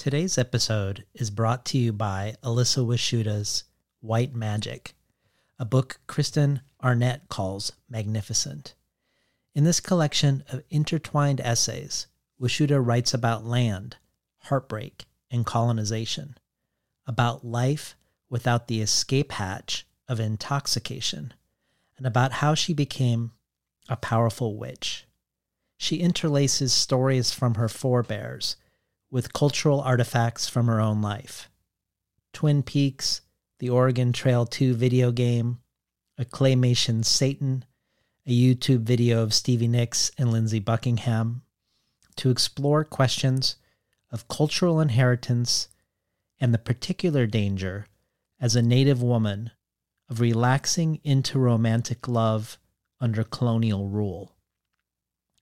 Today's episode is brought to you by Elissa Washuta's White Magic, a book Kristen Arnett calls magnificent. In this collection of intertwined essays, Washuta writes about land, heartbreak, and colonization, about life without the escape hatch of intoxication, and about how she became a powerful witch. She interlaces stories from her forebears with cultural artifacts from her own life. Twin Peaks, the Oregon Trail 2 video game, a claymation Satan, a YouTube video of Stevie Nicks and Lindsey Buckingham, to explore questions of cultural inheritance and the particular danger as a Native woman of relaxing into romantic love under colonial rule.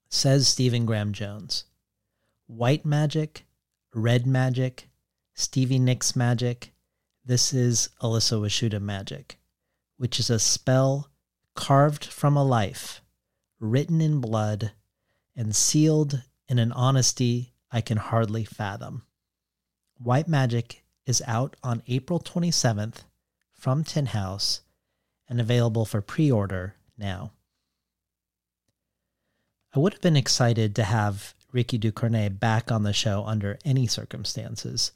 Says Stephen Graham Jones White magic, red magic, Stevie Nicks magic, this is Elissa Washuta magic, which is a spell carved from a life, written in blood, and sealed in an honesty I can hardly fathom. White Magic is out on April 27th from Tin House and available for pre order now. I would have been excited to have Rikki Ducornet back on the show under any circumstances,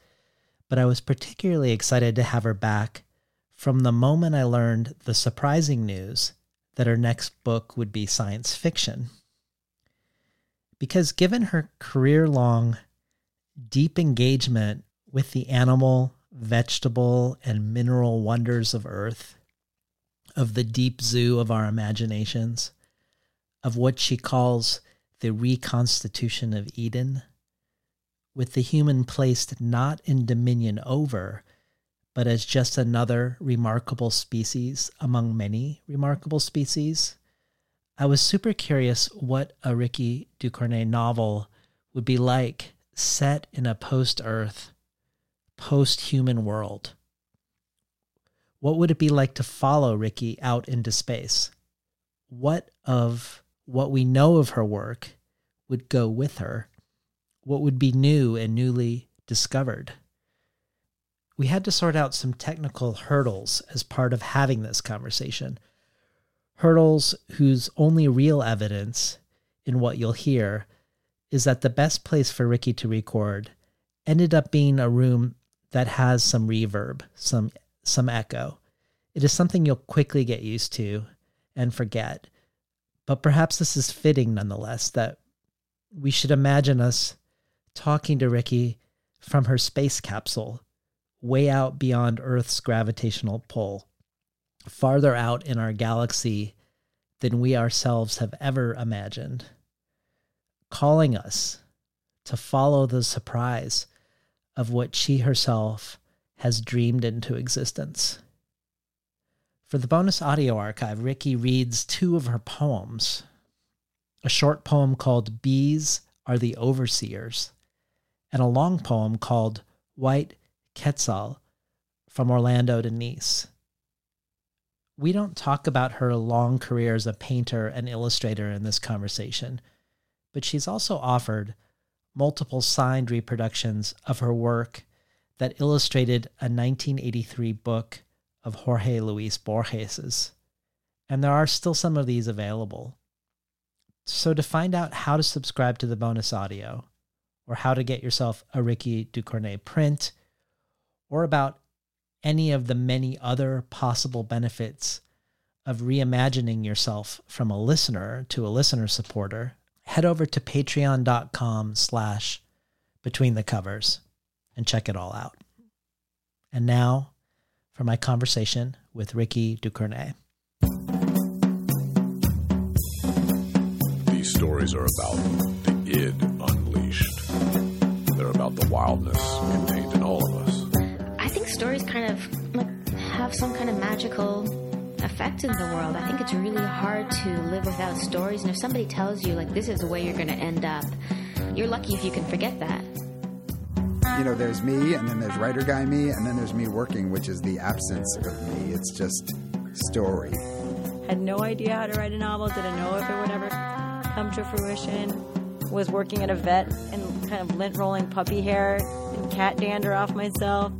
but I was particularly excited to have her back from the moment I learned the surprising news that her next book would be science fiction. Because given her career long, deep engagement with the animal, vegetable, and mineral wonders of Earth, of the deep zoo of our imaginations, of what she calls the reconstitution of Eden, with the human placed not in dominion over, but as just another remarkable species among many remarkable species. I was super curious what a Rikki Ducornet novel would be like set in a post Earth, post human world. What would it be like to follow Rikki out into space? What of what we know of her work would go with her? What would be new and newly discovered? we had to sort out some technical hurdles as part of having this conversation. Hurdles whose only real evidence in what you'll hear is that the best place for Rikki to record ended up being a room that has some reverb, some some echo. It is something you'll quickly get used to and forget. But perhaps this is fitting nonetheless that we should imagine us talking to Rikki from her space capsule way out beyond Earth's gravitational pull, farther out in our galaxy than we ourselves have ever imagined, calling us to follow the surprise of what she herself has dreamed into existence. For the bonus audio archive, Rikki reads two of her poems a short poem called Bees Are the Overseers, and a long poem called White Quetzal from Orlando to Nice. We don't talk about her long career as a painter and illustrator in this conversation, but she's also offered multiple signed reproductions of her work that illustrated a 1983 book of Jorge Luis Borges's. And there are still some of these available. So to find out how to subscribe to the bonus audio, or how to get yourself a Rikki Ducornet print, or about any of the many other possible benefits of reimagining yourself from a listener to a listener supporter, head over to patreon.com slash between the covers and check it all out. And now for my conversation with Rikki Ducornet. These stories are about the id unleashed. They're about the wildness contained in all of us I think stories kind of like have some kind of magical effect in the world. I think it's really hard to live without stories. And if somebody tells you like this is the way you're going to end up, you're lucky if you can forget that. You know, there's me, and then there's writer guy me, and then there's me working, which is the absence of me. It's just story. Had no idea how to write a novel. Didn't know if it would ever come to fruition. Was working at a vet and kind of lint rolling puppy hair and cat dander off myself.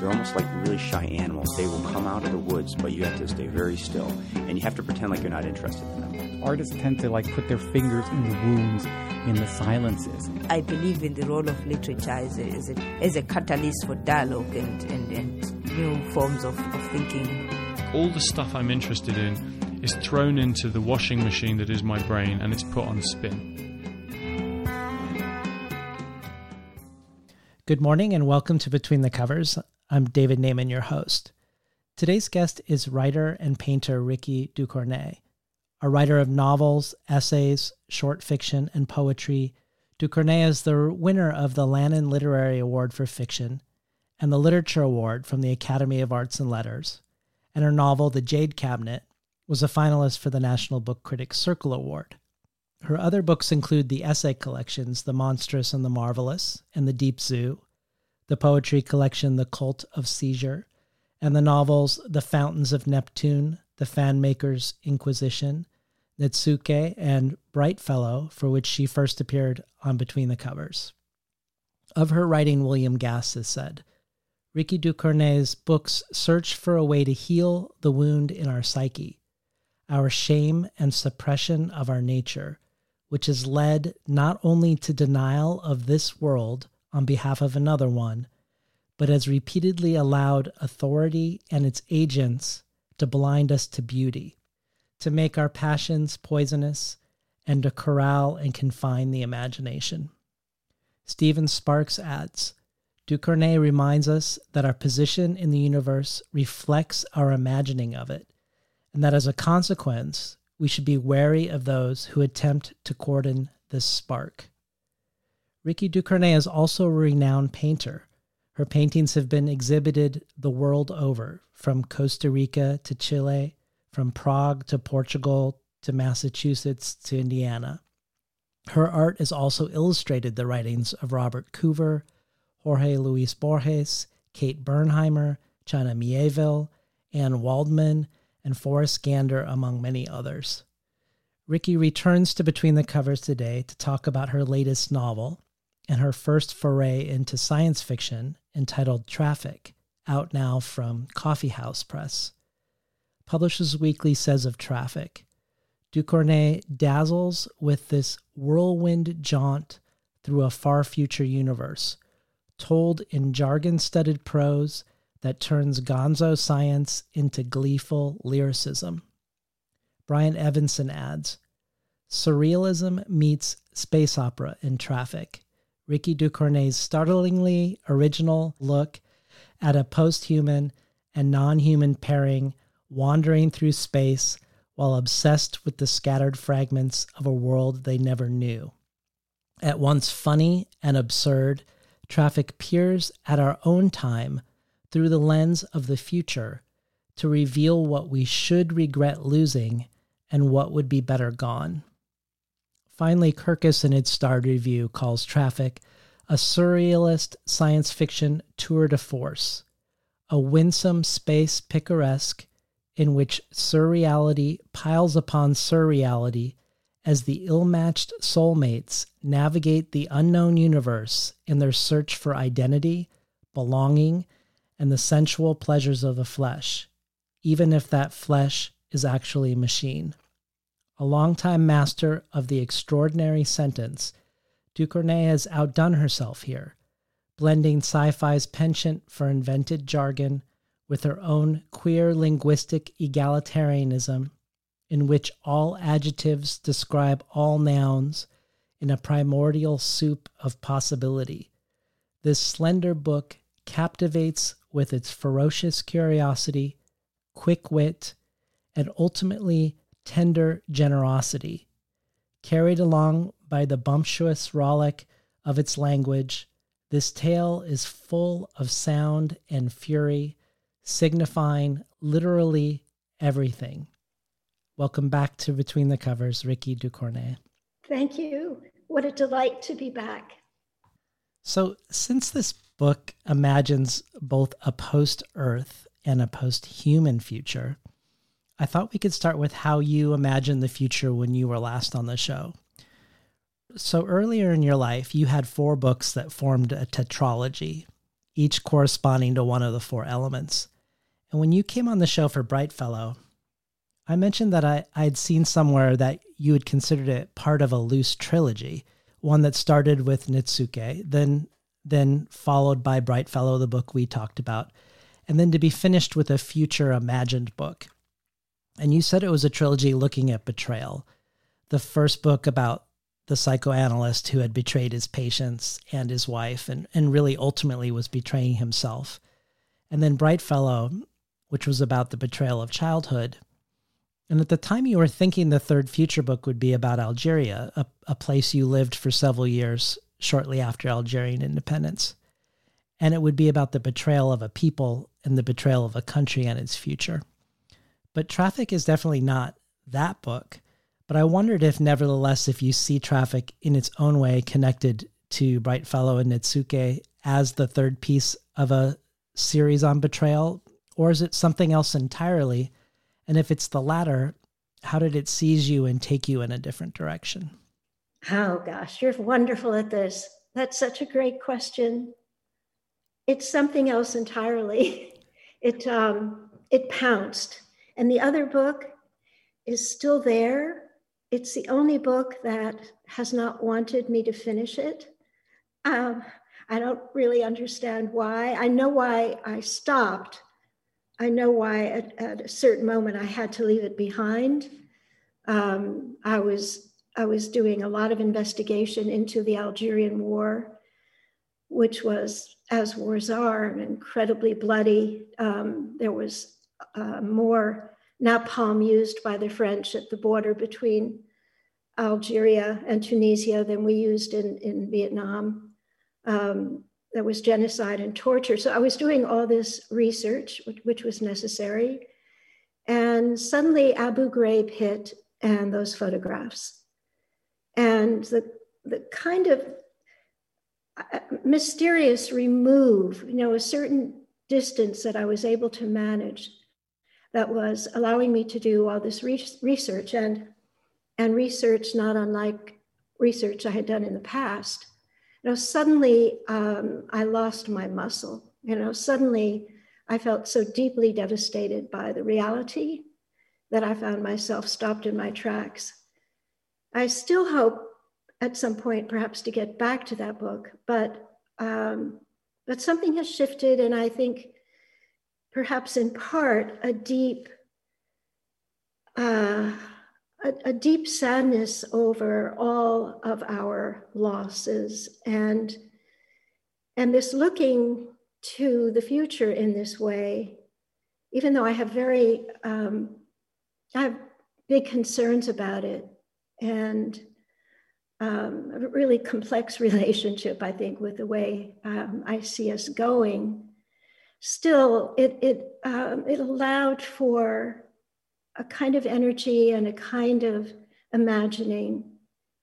They're almost like really shy animals. They will come out of the woods, but you have to stay very still, and you have to pretend like you're not interested in them. Artists tend to like put their fingers in the wounds, in the silences. I believe in the role of literature as a, as a, as a catalyst for dialogue and, and, and new forms of, of thinking. All the stuff I'm interested in is thrown into the washing machine that is my brain and it's put on spin. Good morning and welcome to Between the Covers. I'm David Naimon, your host. Today's guest is writer and painter Rikki Ducornet. A writer of novels, essays, short fiction, and poetry, Ducornet is the winner of the Lannan Literary Award for Fiction and the Literature Award from the Academy of Arts and Letters. And her novel, The Jade Cabinet, was a finalist for the National Book Critics Circle Award. Her other books include the essay collections The Monstrous and the Marvelous and The Deep Zoo, the poetry collection The Cult of Seizure, and the novels The Fountains of Neptune, The Fanmaker's Inquisition, Netsuke, and Bright Fellow, for which she first appeared on Between the Covers. Of her writing, William Gass has said, Rikki Ducornet's books search for a way to heal the wound in our psyche, our shame and suppression of our nature, which has led not only to denial of this world on behalf of another one, but has repeatedly allowed authority and its agents to blind us to beauty, to make our passions poisonous, and to corral and confine the imagination. Stephen Sparks adds Ducornet reminds us that our position in the universe reflects our imagining of it, and that as a consequence, we should be wary of those who attempt to cordon this spark. Rikki Ducornet is also a renowned painter. Her paintings have been exhibited the world over, from Costa Rica to Chile, from Prague to Portugal to Massachusetts to Indiana. Her art has also illustrated the writings of Robert Coover, Jorge Luis Borges, Kate Bernheimer, China Mieville, Anne Waldman, and Forrest Gander, among many others. Rikki returns to Between the Covers today to talk about her latest novel and her first foray into science fiction entitled Trafik, out now from Coffee House Press. Publishers Weekly says of Trafik Ducornet dazzles with this whirlwind jaunt through a far future universe, told in jargon studded prose that turns gonzo science into gleeful lyricism. Brian Evenson adds Surrealism meets space opera in Trafik. Rikki Ducornet's startlingly original look at a post human and non human pairing wandering through space while obsessed with the scattered fragments of a world they never knew. At once funny and absurd, Trafik peers at our own time through the lens of the future to reveal what we should regret losing and what would be better gone. Finally, Kirkus in its starred review calls Trafik a surrealist science fiction tour de force, a winsome space picaresque in which surreality piles upon surreality as the ill matched soulmates navigate the unknown universe in their search for identity, belonging, and the sensual pleasures of the flesh, even if that flesh is actually a machine. A longtime master of the extraordinary sentence, Ducornet has outdone herself here, blending sci fi's penchant for invented jargon with her own queer linguistic egalitarianism, in which all adjectives describe all nouns in a primordial soup of possibility. This slender book captivates with its ferocious curiosity, quick wit, and ultimately tender generosity. Carried along by the bumptious rollick of its language, this tale is full of sound and fury, signifying literally everything. Welcome back to Between the Covers, Rikki Ducornet. Thank you. What a delight to be back. So, since this book imagines both a post Earth and a post human future, I thought we could start with how you imagined the future when you were last on the show. so earlier in your life, you had four books that formed a tetralogy, each corresponding to one of the four elements. And when you came on the show for Bright Fellow, I mentioned that I, I'd seen somewhere that you had considered it part of a loose trilogy, one that started with Netsuke, then then followed by Bright Fellow, the book we talked about, and then to be finished with a future imagined book. And you said it was a trilogy looking at betrayal. The first book about the psychoanalyst who had betrayed his patients and his wife and, and really ultimately was betraying himself. And then Bright Fellow, which was about the betrayal of childhood. And at the time, you were thinking the third future book would be about Algeria, a, a place you lived for several years shortly after Algerian independence. And it would be about the betrayal of a people and the betrayal of a country and its future. But Trafik is definitely not that book. But I wondered if, nevertheless, if you see Trafik in its own way connected to Bright Fellow and Netsuke as the third piece of a series on betrayal, or is it something else entirely? And if it's the latter, how did it seize you and take you in a different direction? Oh gosh, you're wonderful at this. That's such a great question. It's something else entirely. It um, it pounced, and the other book is still there. It's the only book that has not wanted me to finish it. Um, I don't really understand why. I know why I stopped. I know why at, at a certain moment I had to leave it behind. Um, I was I was doing a lot of investigation into the Algerian War, which was, as wars are, incredibly bloody. Um, there was uh, more napalm used by the French at the border between Algeria and Tunisia than we used in, in Vietnam. Um, there was genocide and torture. So I was doing all this research, which, which was necessary. And suddenly Abu Ghraib hit and those photographs. And the, the kind of uh, mysterious remove, you know, a certain distance that I was able to manage that was allowing me to do all this re- research and and research not unlike research I had done in the past. You know, suddenly um, I lost my muscle. You know, suddenly I felt so deeply devastated by the reality that I found myself stopped in my tracks. I still hope at some point, perhaps, to get back to that book, but um, but something has shifted, and I think perhaps in part a deep uh, a, a, deep sadness over all of our losses. And and this looking to the future in this way even though i have very um, i have big concerns about it and um, a really complex relationship i think with the way um, i see us going still it it um, it allowed for a kind of energy and a kind of imagining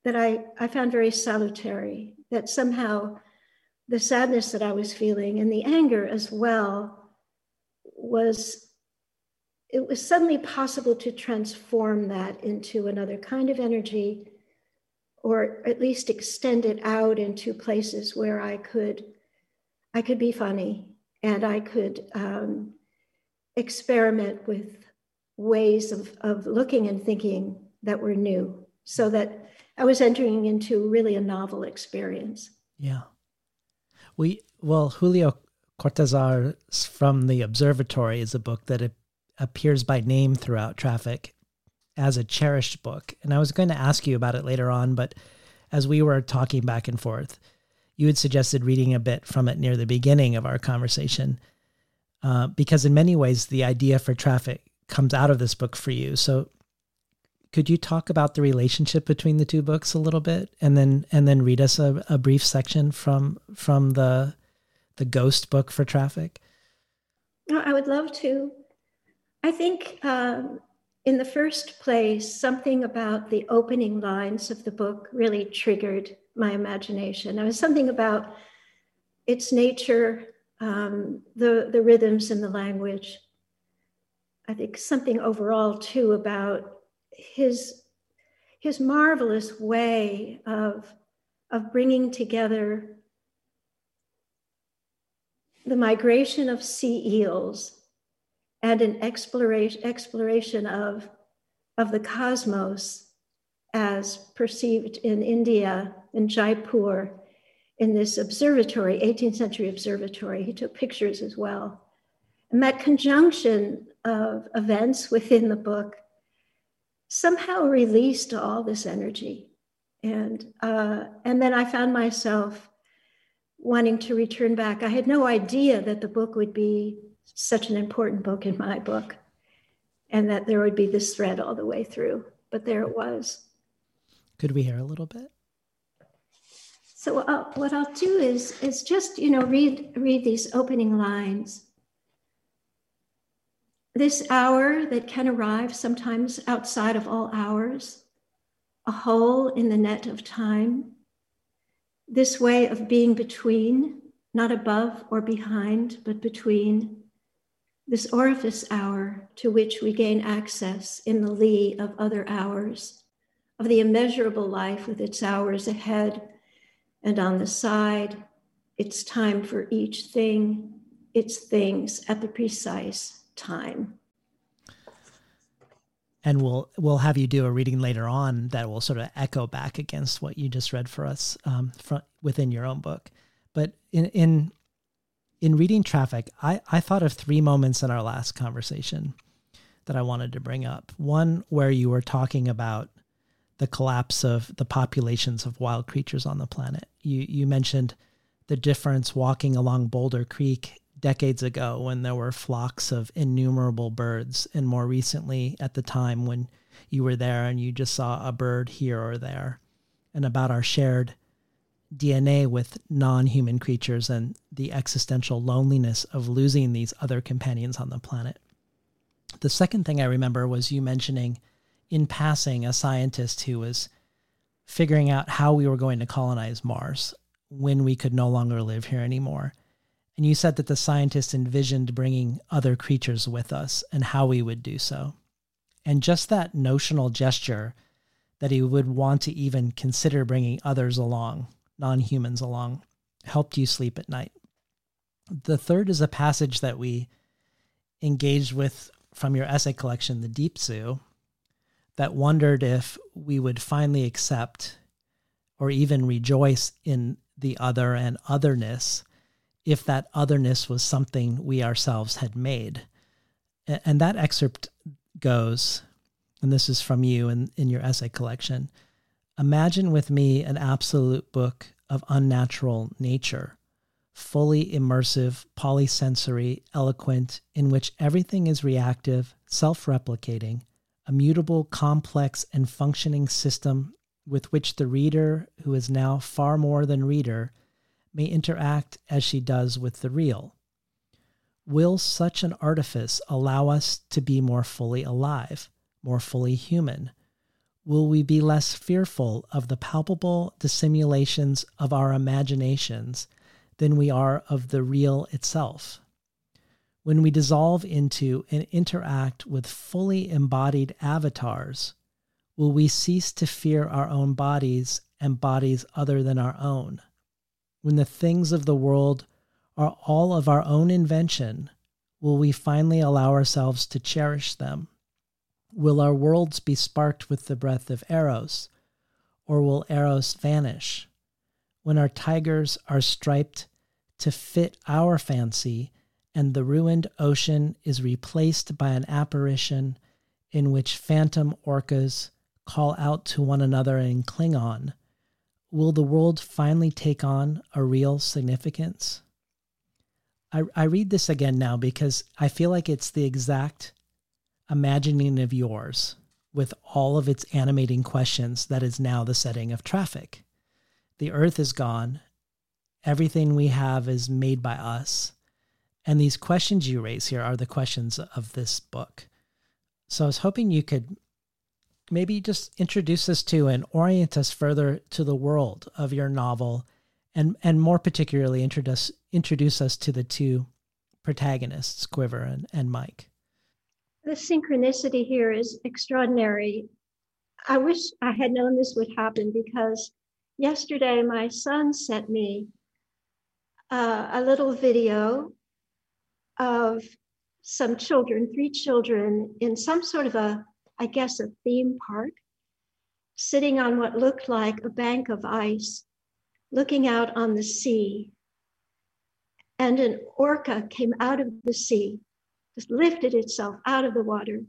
that I, I found very salutary, that somehow the sadness that I was feeling and the anger as well was, it was suddenly possible to transform that into another kind of energy or at least extend it out into places where I could, I could be funny and I could um, experiment with ways of, of looking and thinking that were new so that I was entering into really a novel experience. Yeah. We, well, Julio Cortazar from the Observatory is a book that appears by name throughout Trafik as a cherished book. And I was going to ask you about it later on, but as we were talking back and forth, you had suggested reading a bit from it near the beginning of our conversation. Uh, because in many ways, the idea for Trafik comes out of this book for you. So could you talk about the relationship between the two books a little bit and then and then read us a, a brief section from from the the ghost book for Trafik No, i would love to i think um, in the first place something about the opening lines of the book really triggered my imagination. It was something about its nature um, the the rhythms and the language. I think something overall too about his his marvelous way of of bringing together the migration of sea eels and an exploration, exploration of, of the cosmos as perceived in India, in Jaipur, in this observatory, 18th century observatory. He took pictures as well. And that conjunction of events within the book somehow released all this energy. And, uh, and then I found myself wanting to return back. I had no idea that the book would be such an important book in my book and that there would be this thread all the way through. But there it was. Could we hear a little bit? So uh, what I'll do is is just you know read read these opening lines. This hour that can arrive sometimes outside of all hours, a hole in the net of time. This way of being between, not above or behind, but between. This orifice hour to which we gain access in the lee of other hours, of the immeasurable life with its hours ahead and on the side. It's time for each thing, its things at the precise time. And we'll we'll have you do a reading later on that will sort of echo back against what you just read for us um, from, within your own book. But in in in reading Trafik, I, I thought of three moments in our last conversation that I wanted to bring up. One where you were talking about the collapse of the populations of wild creatures on the planet. You you mentioned the difference walking along Boulder Creek decades ago when there were flocks of innumerable birds and more recently at the time when you were there and you just saw a bird here or there and about our shared DNA with non-human creatures and the existential loneliness of losing these other companions on the planet. The second thing I remember was you mentioning in passing a scientist who was figuring out how we were going to colonize Mars when we could no longer live here anymore. And you said that the scientist envisioned bringing other creatures with us and how we would do so. And just that notional gesture that he would want to even consider bringing others along, non humans along, helped you sleep at night. The third is a passage that we engaged with from your essay collection, The Deep Zoo, that wondered if we would finally accept or even rejoice in the other and otherness if that otherness was something we ourselves had made. And that excerpt goes, and this is from you in, in your essay collection Imagine with me an absolute book of unnatural nature, fully immersive, polysensory, eloquent, in which everything is reactive, self replicating a mutable, complex, and functioning system with which the reader, who is now far more than reader, may interact as she does with the real. Will such an artifice allow us to be more fully alive, more fully human? Will we be less fearful of the palpable dissimulations of our imaginations than we are of the real itself? When we dissolve into and interact with fully embodied avatars, will we cease to fear our own bodies and bodies other than our own? When the things of the world are all of our own invention, will we finally allow ourselves to cherish them? Will our worlds be sparked with the breath of Eros, or will Eros vanish? When our tigers are striped to fit our fancy, and the ruined ocean is replaced by an apparition in which phantom orcas call out to one another in Klingon, will the world finally take on a real significance? I, I read this again now because I feel like it's the exact imagining of yours with all of its animating questions that is now the setting of Trafik. The earth is gone. Everything we have is made by us. And these questions you raise here are the questions of this book. So I was hoping you could maybe just introduce us to and orient us further to the world of your novel and and more particularly introduce introduce us to the two protagonists, Quiver and, and Mike. The synchronicity here is extraordinary. I wish I had known this would happen because yesterday my son sent me uh, a little video of some children, three children, in some sort of a, I guess, a theme park, sitting on what looked like a bank of ice, looking out on the sea. And an orca came out of the sea, just lifted itself out of the water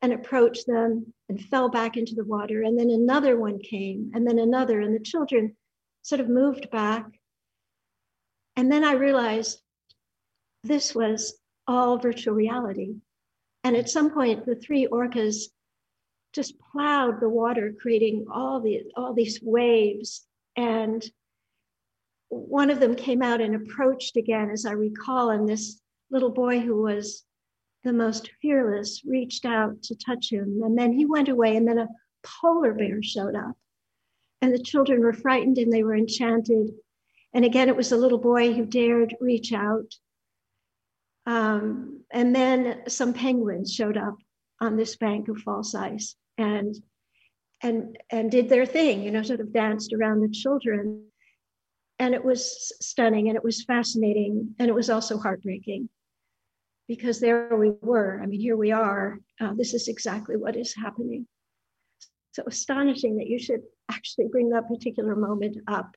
and approached them and fell back into the water. And then another one came, and then another, and the children sort of moved back. And then I realized this was all virtual reality. And at some point, the three orcas just plowed the water, creating all the all these waves. And one of them came out and approached again, as I recall, and this little boy who was the most fearless reached out to touch him. And then he went away, and then a polar bear showed up. And the children were frightened and they were enchanted. And again, it was a little boy who dared reach out. Um, and then some penguins showed up on this bank of false ice and and and did their thing, you know, sort of danced around the children. And it was stunning and it was fascinating and it was also heartbreaking because there we were. I mean, here we are. Uh, this is exactly what is happening. So astonishing that you should actually bring that particular moment up.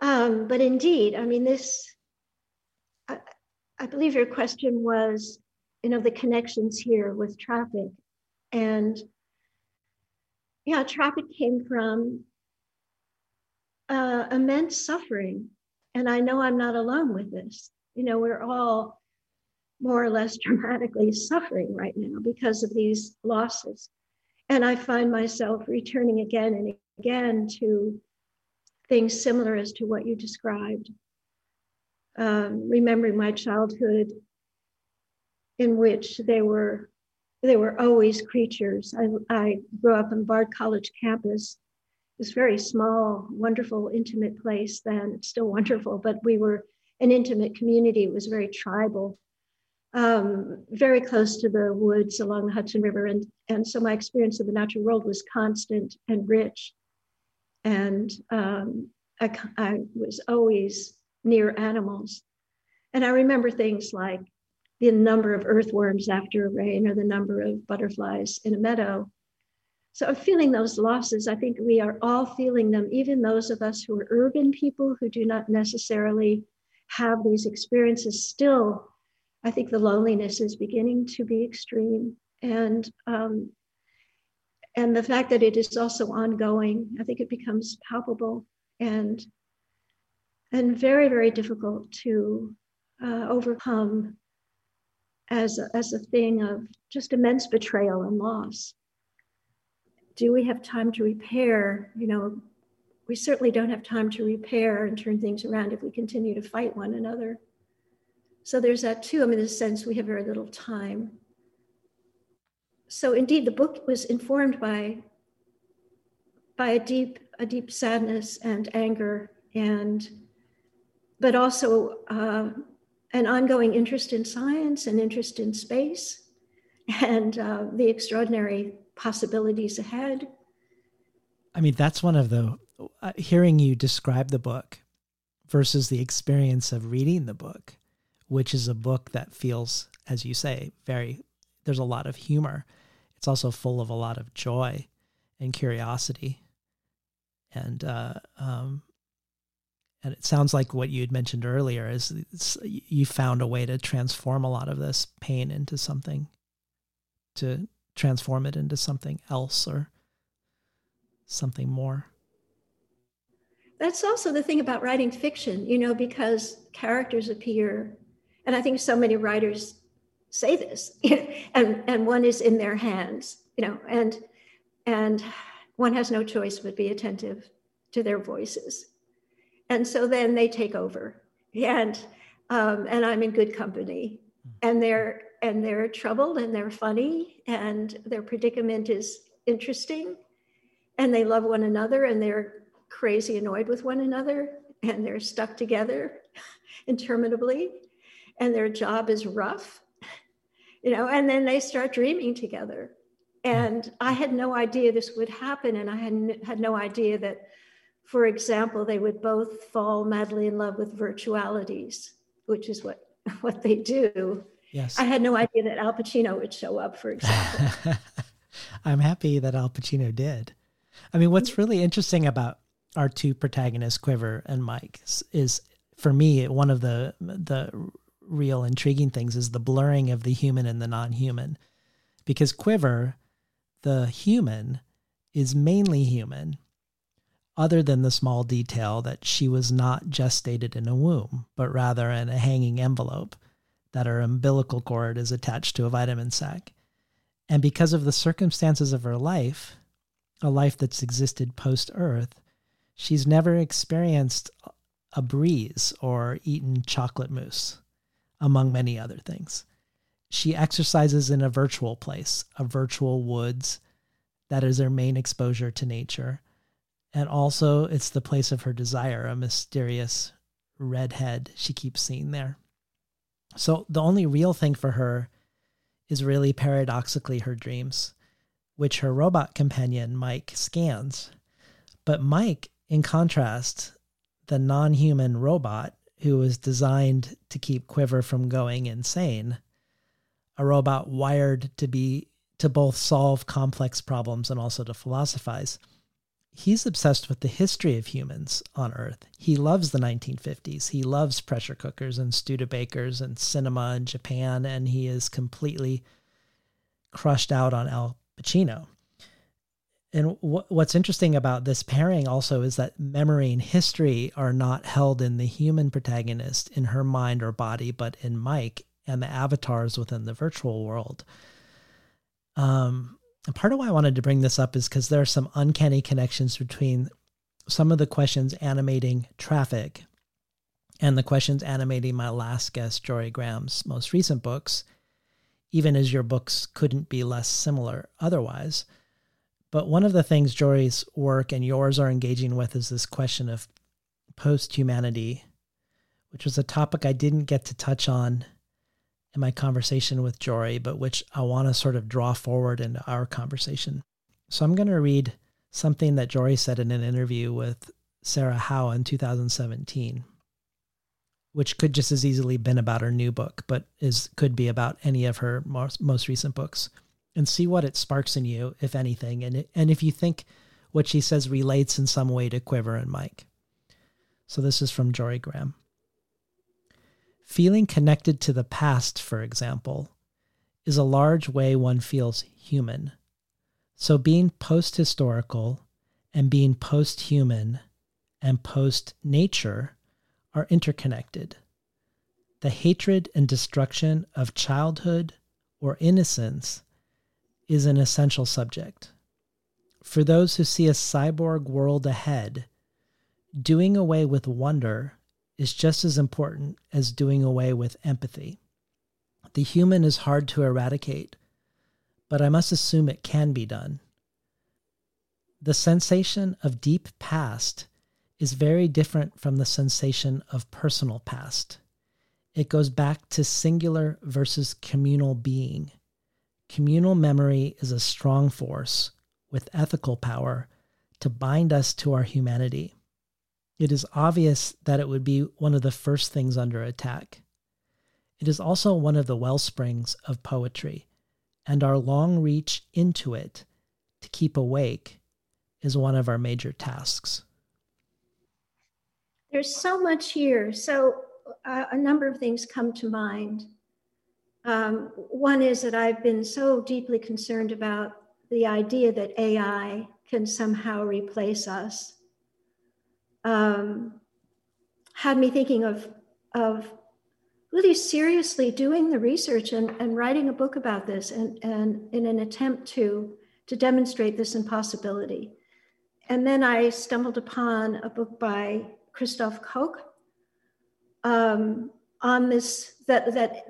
Um, but indeed, I mean, this, I believe your question was, you know, the connections here with Trafik. And yeah, Trafik came from uh, immense suffering. And I know I'm not alone with this. You know, we're all more or less dramatically suffering right now because of these losses. And I find myself returning again and again to things similar as to what you described. Um, remembering my childhood in which they were they were always creatures. I, I grew up on Bard College campus, this very small, wonderful, intimate place then. It's still wonderful, but we were an intimate community. It was very tribal um, very close to the woods along the Hudson River. And, and so my experience of the natural world was constant and rich. And um, I, I was always near animals. And I remember things like the number of earthworms after a rain or the number of butterflies in a meadow. So I'm feeling those losses. I think we are all feeling them, even those of us who are urban people who do not necessarily have these experiences still I think the loneliness is beginning to be extreme. And um, and the fact that it is also ongoing, I think it becomes palpable and and very, very difficult to uh, overcome as a, as a thing of just immense betrayal and loss. Do we have time to repair? You know, we certainly don't have time to repair and turn things around if we continue to fight one another. So there's that too. I mean, in a sense, we have very little time. So indeed, the book was informed by by a deep a deep sadness and anger, and but also uh, an ongoing interest in science and interest in space, and uh, the extraordinary possibilities ahead. I mean, that's one of the uh, hearing you describe the book versus the experience of reading the book which is a book that feels, as you say, very, there's a lot of humor. It's also full of a lot of joy and curiosity. And, uh, um, and it sounds like what you had mentioned earlier is you found a way to transform a lot of this pain into something, to transform it into something else or something more. That's also the thing about writing fiction, you know, because characters appear and I think so many writers say this, and and one is in their hands, you know, and and one has no choice but be attentive to their voices, and so then they take over, and um, and I'm in good company, and they're and they're troubled and they're funny and their predicament is interesting, and they love one another and they're crazy annoyed with one another and they're stuck together interminably. And their job is rough, you know, and then they start dreaming together. And I had no idea this would happen, and I had, had no idea that for example, they would both fall madly in love with virtualities, which is what, what they do. Yes. I had no idea that Al Pacino would show up, for example. I'm happy that Al Pacino did. I mean, what's mm-hmm. really interesting about our two protagonists, Quiver and Mike, is for me one of the the real intriguing things is the blurring of the human and the non-human, because Quiver, the human, is mainly human, other than the small detail that she was not gestated in a womb, but rather in a hanging envelope, that her umbilical cord is attached to a vitamin sac. And because of the circumstances of her life, a life that's existed post Earth, she's never experienced a breeze or eaten chocolate mousse, among many other things. She exercises in a virtual place, a virtual woods. That is her main exposure to nature and also, it's the place of her desire, a mysterious redhead she keeps seeing there. So, the only real thing for her is really paradoxically her dreams, which her robot companion, Mike, scans. But Mike, in contrast, the non human robot who was designed to keep Quiver from going insane, a robot wired to be to both solve complex problems and also to philosophize he's obsessed with the history of humans on Earth. He loves the 1950s. He loves pressure cookers and Studebakers and cinema in Japan, and he is completely crushed out on Al Pacino. And what's interesting about this pairing also is that memory and history are not held in the human protagonist in her mind or body, but in Mike and the avatars within the virtual world. Um, and part of why I wanted to bring this up is because there are some uncanny connections between some of the questions animating Trafik and the questions animating my last guest, Jorie Graham's most recent books, even as your books couldn't be less similar otherwise. But one of the things Jorie's work and yours are engaging with is this question of post humanity, which was a topic I didn't get to touch on in my conversation with Jorie, but which I want to sort of draw forward into our conversation. So I'm going to read something that Jorie said in an interview with Sarah Howe in 2017, which could just as easily been about her new book, but is could be about any of her most, most recent books, and see what it sparks in you, if anything, and and if you think what she says relates in some way to Quiver and Mike. So this is from Jorie Graham. Feeling connected to the past, for example, is a large way one feels human. So being post historical and being post human and post nature are interconnected. The hatred and destruction of childhood or innocence is an essential subject. For those who see a cyborg world ahead, doing away with wonder is just as important as doing away with empathy. The human is hard to eradicate, but I must assume it can be done. The sensation of deep past is very different from the sensation of personal past. It goes back to singular versus communal being. Communal memory is a strong force with ethical power to bind us to our humanity it is obvious that it would be one of the first things under attack. It is also one of the well springs of poetry, and our long reach into it to keep awake is one of our major tasks. There's so much here. So, uh, a number of things come to mind. Um, one is that I've been so deeply concerned about the idea that AI can somehow replace us um, had me thinking of, of really seriously doing the research and, and writing a book about this and, and in an attempt to, to demonstrate this impossibility. And then I stumbled upon a book by Christof Koch um, on this that that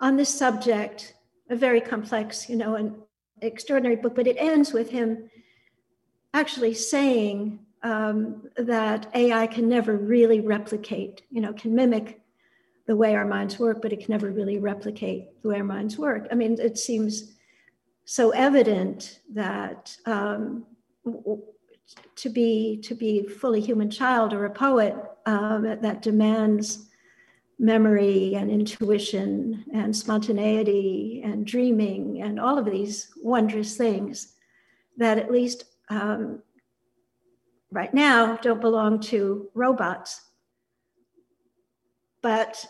on this subject, a very complex, you know, an extraordinary book. But it ends with him actually saying um, that AI can never really replicate, you know, can mimic the way our minds work, but it can never really replicate the way our minds work. I mean, it seems so evident that um, to be to be fully human child or a poet um, that demands memory and intuition and spontaneity and dreaming and all of these wondrous things that at least um, right now don't belong to robots. But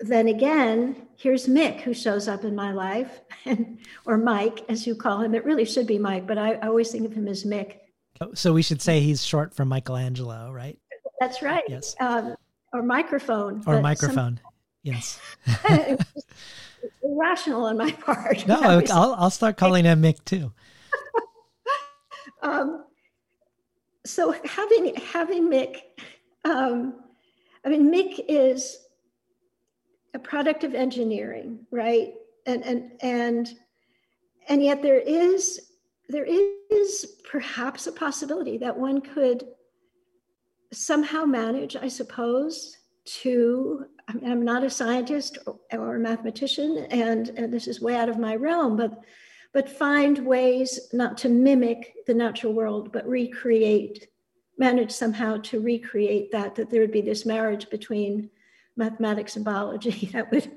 then again, here's Mick who shows up in my life, and, or Mike, as you call him. It really should be Mike, but I, I always think of him as Mick. So we should say he's short for Michelangelo, right? That's right. Yes. Um, or microphone. Or microphone. Yes. irrational on my part. No, I'll, I'll start calling him Mick too. um, so having having Mick, um, I mean, Mick is a product of engineering, right? And and and and yet there is there is perhaps a possibility that one could somehow manage, I suppose, to I mean, I'm not a scientist or, or a mathematician, and, and this is way out of my realm, but but find ways not to mimic the natural world, but recreate, manage somehow to recreate that, that there would be this marriage between mathematics and biology that would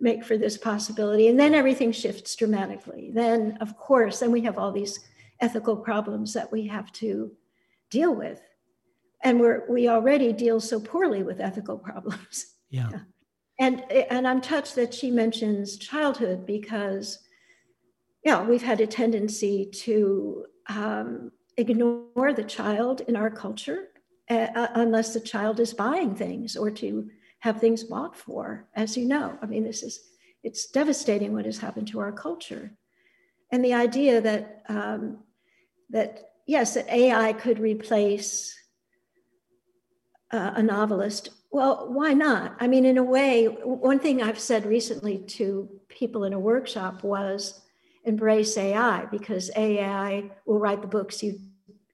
make for this possibility. And then everything shifts dramatically. Then, of course, then we have all these ethical problems that we have to deal with. And we're, we already deal so poorly with ethical problems. Yeah. yeah. And, and I'm touched that she mentions childhood because yeah, we've had a tendency to um, ignore the child in our culture uh, unless the child is buying things or to have things bought for, as you know. I mean, this is, it's devastating what has happened to our culture. And the idea that, um, that yes, that AI could replace uh, a novelist. Well, why not? I mean, in a way, one thing I've said recently to people in a workshop was, embrace AI because AI will write the books you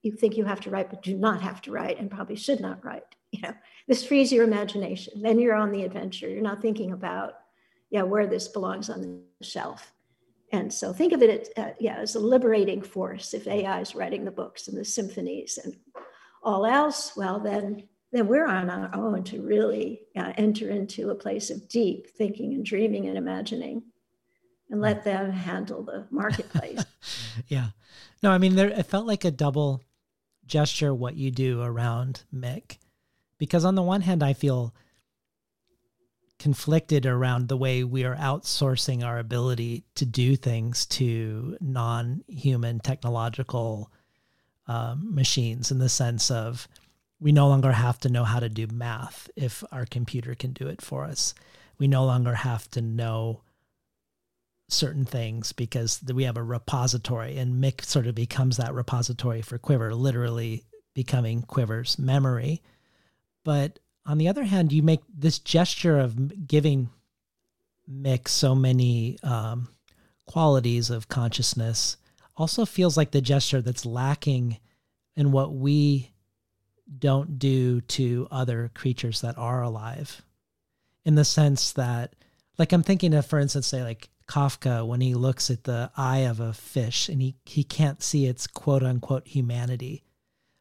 you think you have to write but do not have to write and probably should not write. You know, this frees your imagination. Then you're on the adventure. You're not thinking about yeah where this belongs on the shelf. And so think of it uh, yeah as a liberating force. If AI is writing the books and the symphonies and all else, well then then we're on our own to really uh, enter into a place of deep thinking and dreaming and imagining and let them handle the marketplace. yeah. No, I mean, there, it felt like a double gesture what you do around Mick. Because on the one hand, I feel conflicted around the way we are outsourcing our ability to do things to non human technological um, machines in the sense of we no longer have to know how to do math if our computer can do it for us. We no longer have to know certain things because we have a repository and Mick sort of becomes that repository for Quiver, literally becoming Quiver's memory. But on the other hand, you make this gesture of giving Mick so many um, qualities of consciousness also feels like the gesture that's lacking in what we don't do to other creatures that are alive in the sense that like i'm thinking of for instance say like Kafka when he looks at the eye of a fish and he, he can't see its quote unquote humanity,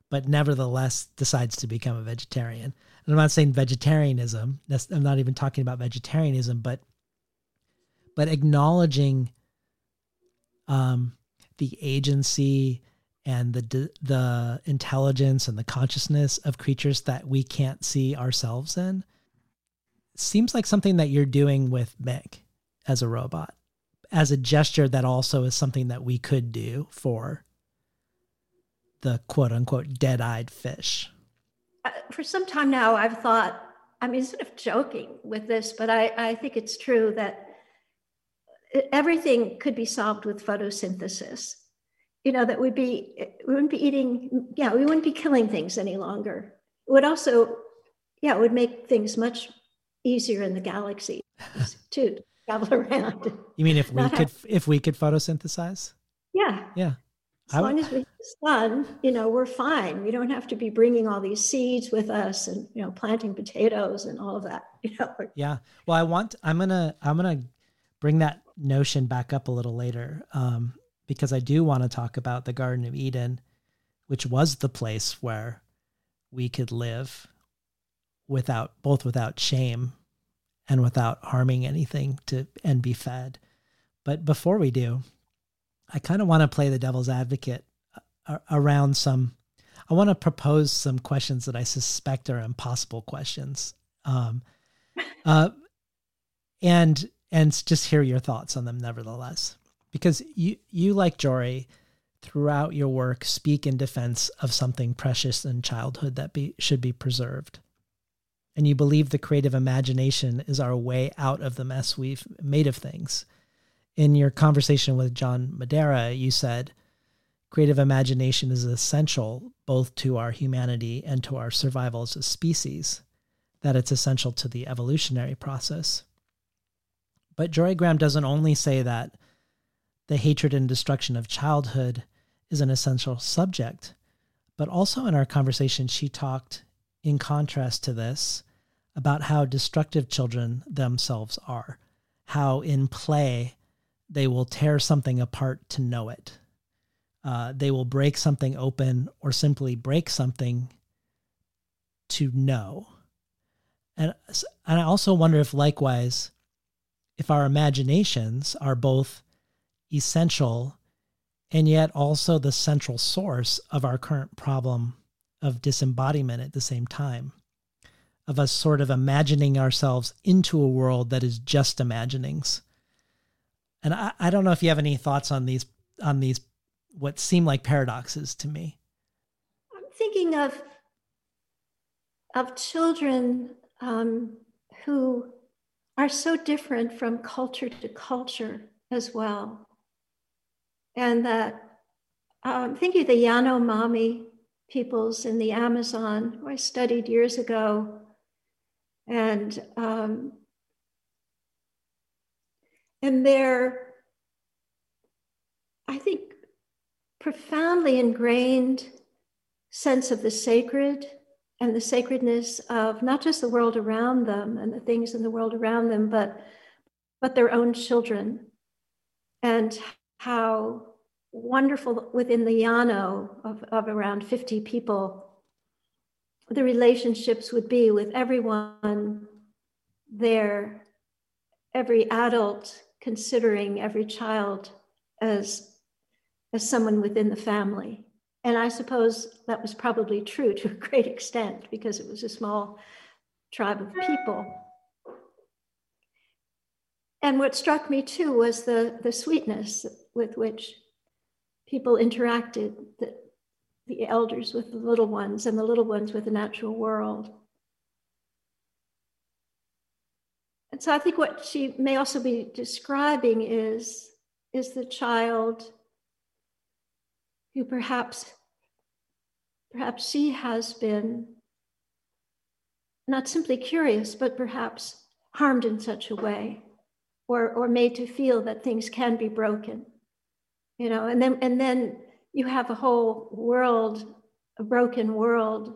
but nevertheless decides to become a vegetarian. And I'm not saying vegetarianism, I'm not even talking about vegetarianism, but but acknowledging um, the agency and the the intelligence and the consciousness of creatures that we can't see ourselves in seems like something that you're doing with Mick as a robot as a gesture that also is something that we could do for the quote unquote dead eyed fish? Uh, for some time now, I've thought, I mean, sort of joking with this, but I, I think it's true that everything could be solved with photosynthesis. You know, that we'd be, we wouldn't be eating, yeah, we wouldn't be killing things any longer. It would also, yeah, it would make things much easier in the galaxy too travel around. You mean if we could have, if we could photosynthesize? Yeah. Yeah. As long as we have sun, you know, we're fine. We don't have to be bringing all these seeds with us and you know planting potatoes and all of that. You know. Yeah. Well, I want. I'm gonna. I'm gonna bring that notion back up a little later um, because I do want to talk about the Garden of Eden which was the place where we could live without both without shame and without harming anything to and be fed. But before we do, I kind of want to play the devil's advocate uh, around some I want to propose some questions that I suspect are impossible questions. Um, uh, and and just hear your thoughts on them nevertheless. Because you you like Jorie throughout your work speak in defense of something precious in childhood that be should be preserved. And you believe the creative imagination is our way out of the mess we've made of things. In your conversation with John Madera, you said creative imagination is essential both to our humanity and to our survival as a species, that it's essential to the evolutionary process. But Jorie Graham doesn't only say that the hatred and destruction of childhood is an essential subject, but also in our conversation, she talked, in contrast to this, about how destructive children themselves are, how in play they will tear something apart to know it. Uh, they will break something open or simply break something to know. And, and I also wonder if, likewise, if our imaginations are both essential and yet also the central source of our current problem of disembodiment at the same time, of us sort of imagining ourselves into a world that is just imaginings. And I, I don't know if you have any thoughts on these on these what seem like paradoxes to me. I'm thinking of of children um, who are so different from culture to culture as well. And that um, thinking of the Yanomami peoples in the Amazon, who I studied years ago, and um, and their, I think, profoundly ingrained sense of the sacred and the sacredness of not just the world around them and the things in the world around them, but but their own children, and how wonderful within the Yano of, of around 50 people, the relationships would be with everyone there, every adult considering every child as, as someone within the family. And I suppose that was probably true to a great extent because it was a small tribe of people. And what struck me too was the, the sweetness with which people interacted, the, the elders with the little ones and the little ones with the natural world. And so I think what she may also be describing is, is the child who perhaps perhaps she has been not simply curious, but perhaps harmed in such a way or, or made to feel that things can be broken. You know, and then and then you have a whole world, a broken world.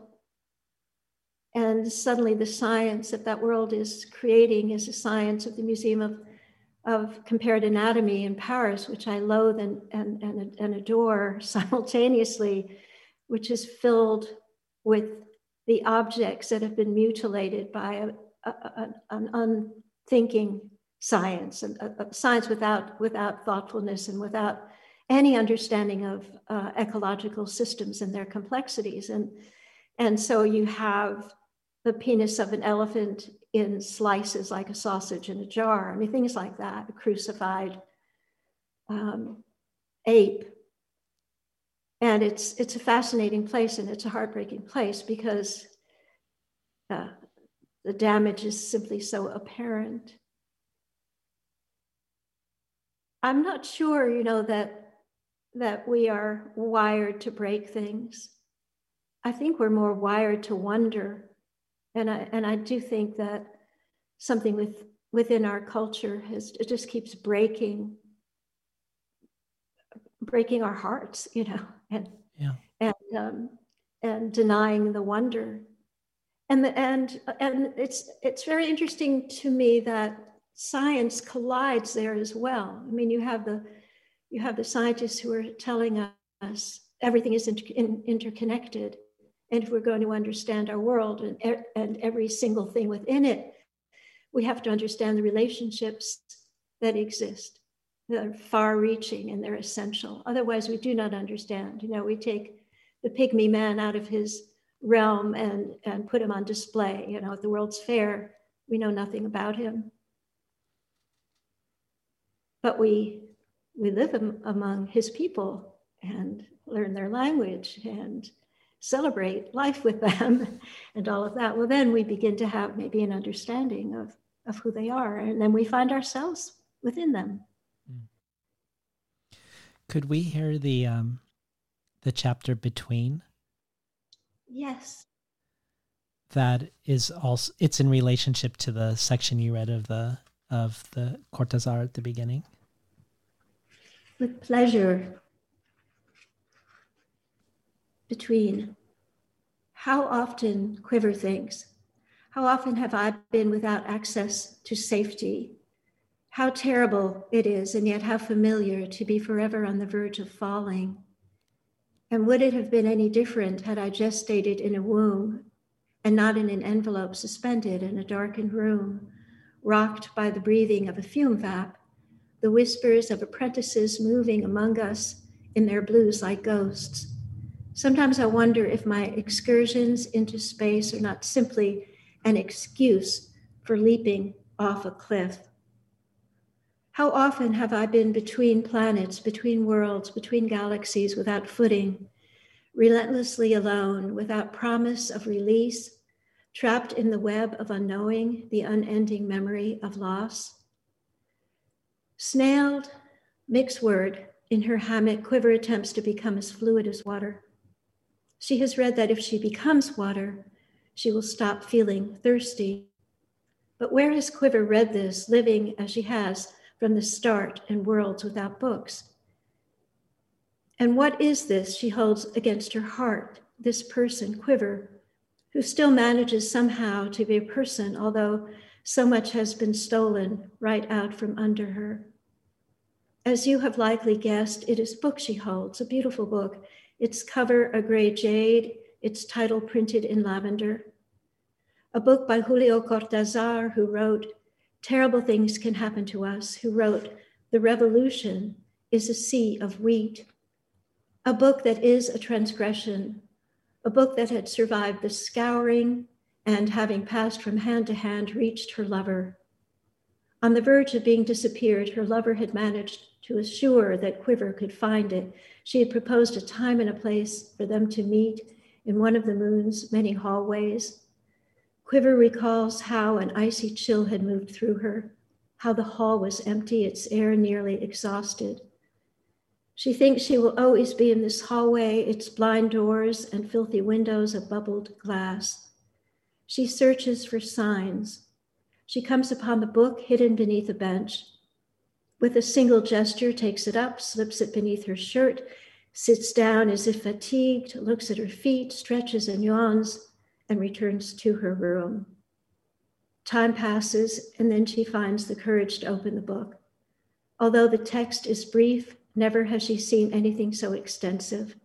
And suddenly the science that that world is creating is a science of the Museum of of compared anatomy in Paris, which I loathe and, and, and, and adore simultaneously, which is filled with the objects that have been mutilated by a, a, a, an unthinking science, and a, science without, without thoughtfulness and without any understanding of uh, ecological systems and their complexities. And, and so you have the penis of an elephant in slices like a sausage in a jar. I mean, things like that, a crucified um, ape. And it's, it's a fascinating place and it's a heartbreaking place because uh, the damage is simply so apparent. I'm not sure, you know, that, that we are wired to break things. I think we're more wired to wonder and I and I do think that something with within our culture has it just keeps breaking breaking our hearts, you know, and yeah. and um, and denying the wonder. And the and and it's it's very interesting to me that science collides there as well. I mean, you have the you have the scientists who are telling us everything is inter- in, interconnected. And if we're going to understand our world and, and every single thing within it, we have to understand the relationships that exist. They're far reaching and they're essential. Otherwise, we do not understand. You know, we take the pygmy man out of his realm and, and put him on display, you know, at the World's Fair. We know nothing about him. But we, we live am, among his people and learn their language and celebrate life with them and all of that. Well, then we begin to have maybe an understanding of, of who they are. And then we find ourselves within them. Could we hear the um, the chapter between? Yes. That is also it's in relationship to the section you read of the of the Cortazar at the beginning. With pleasure. Between. How often Quiver thinks, how often have I been without access to safety? How terrible it is, and yet how familiar to be forever on the verge of falling. And would it have been any different had I gestated in a womb and not in an envelope suspended in a darkened room, rocked by the breathing of a fume vap, the whispers of apprentices moving among us in their blues like ghosts? Sometimes I wonder if my excursions into space are not simply an excuse for leaping off a cliff. How often have I been between planets, between worlds, between galaxies without footing, relentlessly alone, without promise of release, trapped in the web of unknowing, the unending memory of loss? Snailed, mixed word, in her hammock, Quiver attempts to become as fluid as water. She has read that if she becomes water, she will stop feeling thirsty. But where has Quiver read this, living as she has from the start in worlds without books. And what is this she holds against her heart, this person, Quiver, who still manages somehow to be a person, although so much has been stolen right out from under her? As you have likely guessed, it is a book she holds, a beautiful book. Its cover a gray jade, its title printed in lavender. A book by Julio Cortazar, who wrote Terrible things can happen to us, who wrote, The Revolution is a sea of wheat. A book that is a transgression, a book that had survived the scouring and, having passed from hand to hand, reached her lover. On the verge of being disappeared, her lover had managed to assure that Quiver could find it. She had proposed a time and a place for them to meet in one of the moon's many hallways. Quiver recalls how an icy chill had moved through her, how the hall was empty, its air nearly exhausted. She thinks she will always be in this hallway, its blind doors and filthy windows of bubbled glass. She searches for signs. She comes upon the book hidden beneath a bench. With a single gesture, takes it up, slips it beneath her shirt, sits down as if fatigued, looks at her feet, stretches and yawns and returns to her room. Time passes, and then she finds the courage to open the book. Although the text is brief, never has she seen anything so extensive.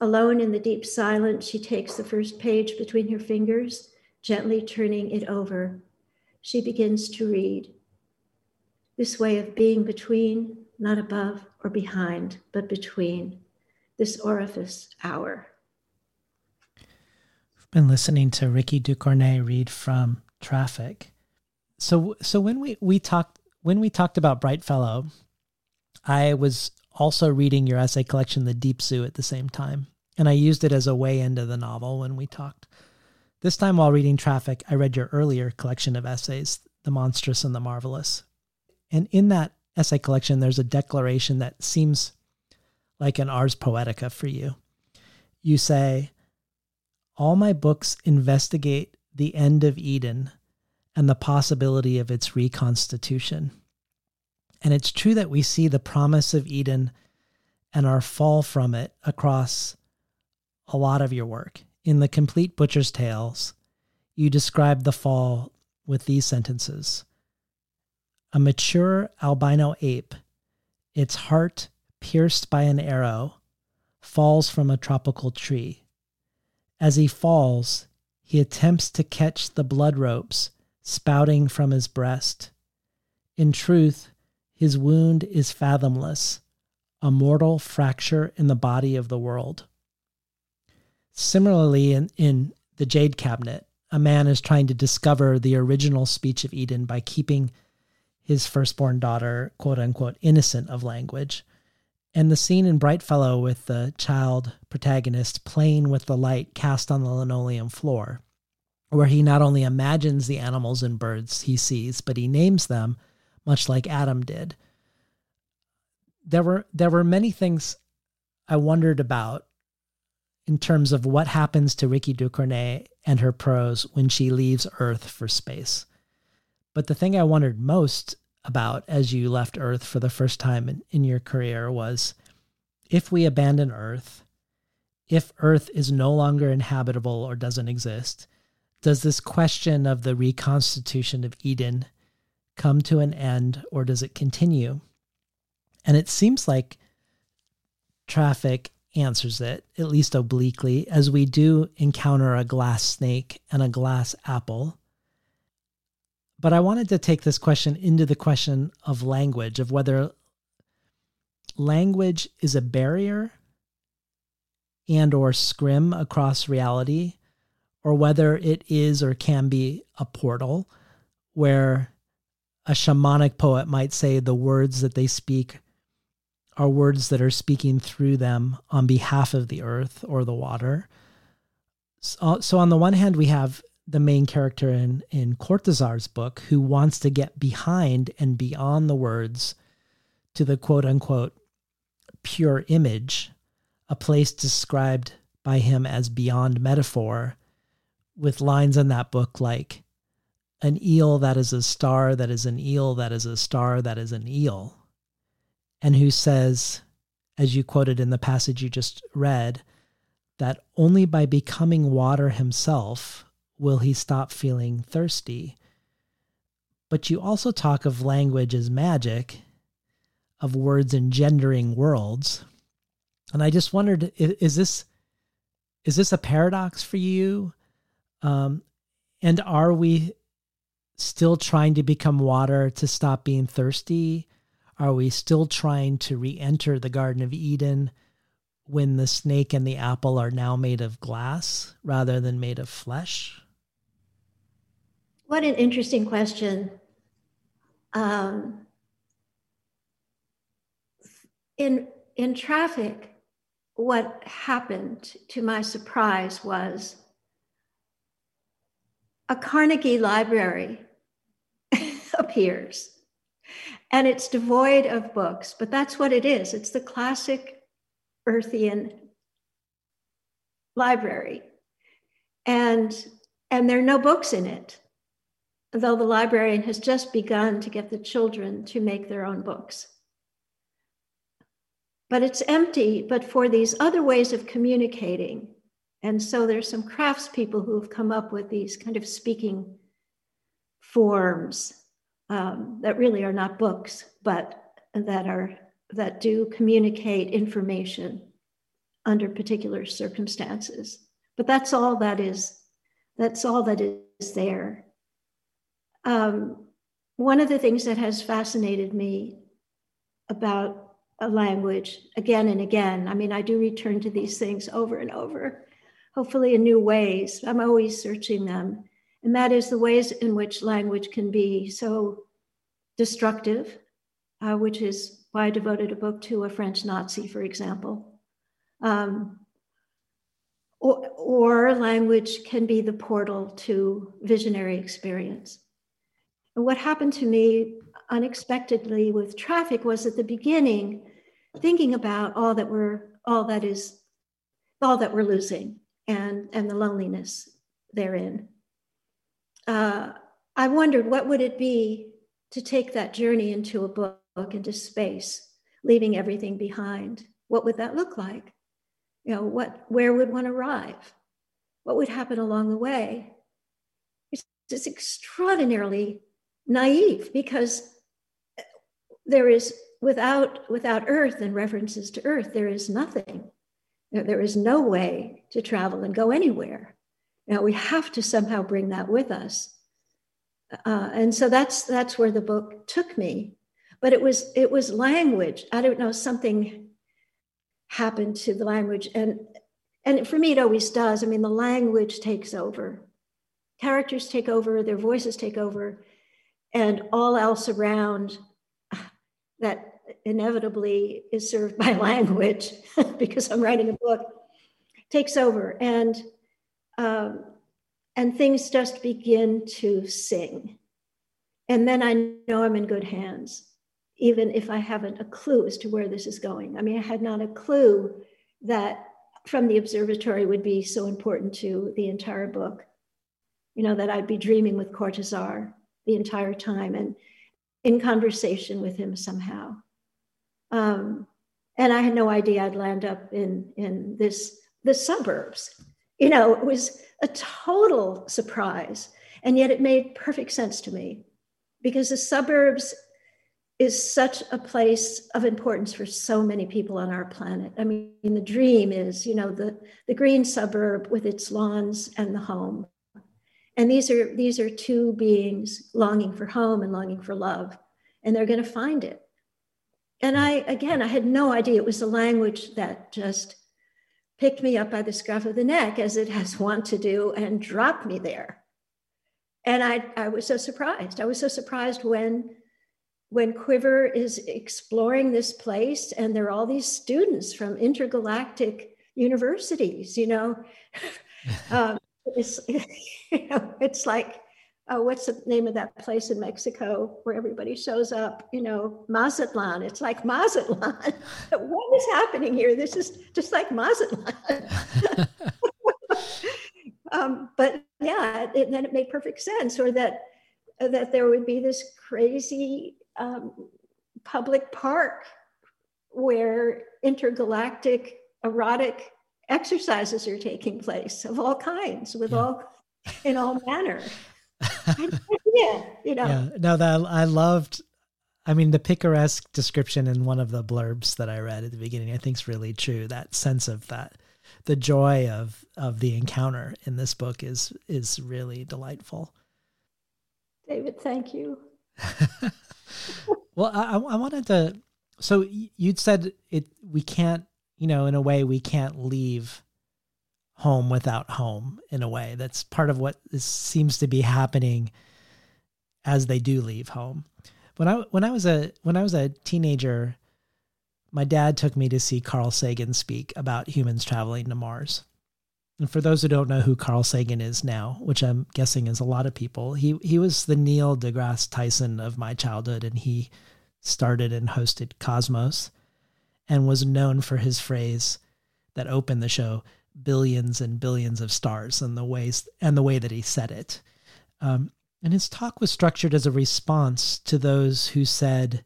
Alone in the deep silence, she takes the first page between her fingers, gently turning it over. She begins to read. This way of being between, not above or behind, but between, this orifice hour We've been listening to Rikki Ducornet read from Trafik. So so when we we talked when we talked about Brightfellow, I was also reading your essay collection The Deep Zoo at the same time, and I used it as a way into the novel when we talked. This time while reading Trafik, I read your earlier collection of essays, The Monstrous and the Marvelous. And in that essay collection there's a declaration that seems like an ars poetica for you. You say, all my books investigate the end of Eden and the possibility of its reconstitution. And it's true that we see the promise of Eden and our fall from it across a lot of your work. In The Complete Butcher's Tales, you describe the fall with these sentences A mature albino ape, its heart pierced by an arrow, falls from a tropical tree. As he falls, he attempts to catch the blood ropes spouting from his breast. In truth, his wound is fathomless, a mortal fracture in the body of the world. Similarly, in, in The Jade Cabinet, a man is trying to discover the original speech of Eden by keeping his firstborn daughter, quote unquote, innocent of language. And the scene in Brightfellow with the child protagonist playing with the light cast on the linoleum floor, where he not only imagines the animals and birds he sees, but he names them, much like Adam did. There were there were many things I wondered about in terms of what happens to Rikki Ducornet and her prose when she leaves Earth for space. But the thing I wondered most about as you left Earth for the first time in, in your career was if we abandon Earth, if Earth is no longer inhabitable or doesn't exist, does this question of the reconstitution of Eden come to an end or does it continue? And it seems like Trafik answers it, at least obliquely, as we do encounter a glass snake and a glass apple. But I wanted to take this question into the question of language, of whether language is a barrier and or scrim across reality or whether it is or can be a portal where a shamanic poet might say the words that they speak are words that are speaking through them on behalf of the earth or the water. So, uh, so on the one hand, we have the main character in, in Cortazar's book who wants to get behind and beyond the words to the quote unquote pure image, a place described by him as beyond metaphor, with lines in that book like, an eel that is a star that is an eel that is a star that is an eel and who says, as you quoted in the passage you just read, that only by becoming water himself will he stop feeling thirsty. But you also talk of language as magic, of words engendering worlds. And I just wondered is this is this a paradox for you? Um, and are we still trying to become water to stop being thirsty? Are we still trying to re enter the Garden of Eden when the snake and the apple are now made of glass rather than made of flesh? What an interesting question. Um, in, in Trafik, what happened to my surprise was a Carnegie library appears and it's devoid of books, but that's what it is. It's the classic Earthian library. And, and there are no books in it, though the librarian has just begun to get the children to make their own books. But it's empty, but for these other ways of communicating. And so there's some craftspeople who have come up with these kind of speaking forms um, that really are not books, but that are that do communicate information under particular circumstances. But that's all that is. That's all that is there. Um, one of the things that has fascinated me about a language again and again. I mean, I do return to these things over and over, hopefully in new ways. I'm always searching them and that is the ways in which language can be so destructive, uh, which is why I devoted a book to a French Nazi, for example. Um, or, or language can be the portal to visionary experience. And what happened to me unexpectedly with Trafik was at the beginning, thinking about all that we're, all that is, all that we're losing and, and the loneliness therein uh, I wondered what would it be to take that journey into a book, into space, leaving everything behind. What would that look like? You know, what, where would one arrive? What would happen along the way? It's, it's extraordinarily naive because there is without without earth and references to earth there is nothing There is no way to travel and go anywhere. Now we have to somehow bring that with us. Uh, and so that's that's where the book took me. But it was it was language. I don't know something happened to the language, and and for me it always does. I mean, the language takes over, characters take over, their voices take over, and all else around that inevitably is served by language because I'm writing a book takes over and um, and things just begin to sing and then I know I'm in good hands even if I haven't a clue as to where this is going. I mean I had not a clue that from the observatory would be so important to the entire book you know that I'd be dreaming with Cortazar the entire time and in conversation with him somehow um, and I had no idea I'd land up in in this the suburbs. You know, it was a total surprise, and yet it made perfect sense to me because the suburbs is such a place of importance for so many people on our planet. I mean, the dream is, you know, the, the green suburb with its lawns and the home. And these are these are two beings longing for home and longing for love, and they're going to find it and I, again, I had no idea it was the language that just picked me up by the scruff of the neck, as it has wont to do, and dropped me there. And I, I was so surprised. I was so surprised when, when Quiver is exploring this place, and there are all these students from intergalactic universities. You know, um, it's you know, it's like uh, what's the name of that place in Mexico where everybody shows up? You know, Mazatlan. It's like Mazatlan. what is happening here? This is just like Mazatlan. um, but yeah, it, then it made perfect sense, or that that there would be this crazy um, public park where intergalactic erotic exercises are taking place of all kinds with yeah. all in all manner yeah, you know. Yeah, no, that I loved. I mean, the picaresque description in one of the blurbs that I read at the beginning, I think is really true. That sense of that, the joy of of the encounter in this book is is really delightful. David, thank you. well, I, I wanted to. So you'd said it. We can't, you know, in a way, we can't leave home without home in a way. That's part of what is, seems to be happening as they do leave home. When I when I was a when I was a teenager, my dad took me to see Carl Sagan speak about humans traveling to Mars. And for those who don't know who Carl Sagan is now, which I'm guessing is a lot of people, he he was the Neil deGrasse Tyson of my childhood, and he started and hosted Cosmos, and was known for his phrase that opened the show: billions and billions of stars and the ways and the way that he said it. Um, and his talk was structured as a response to those who said,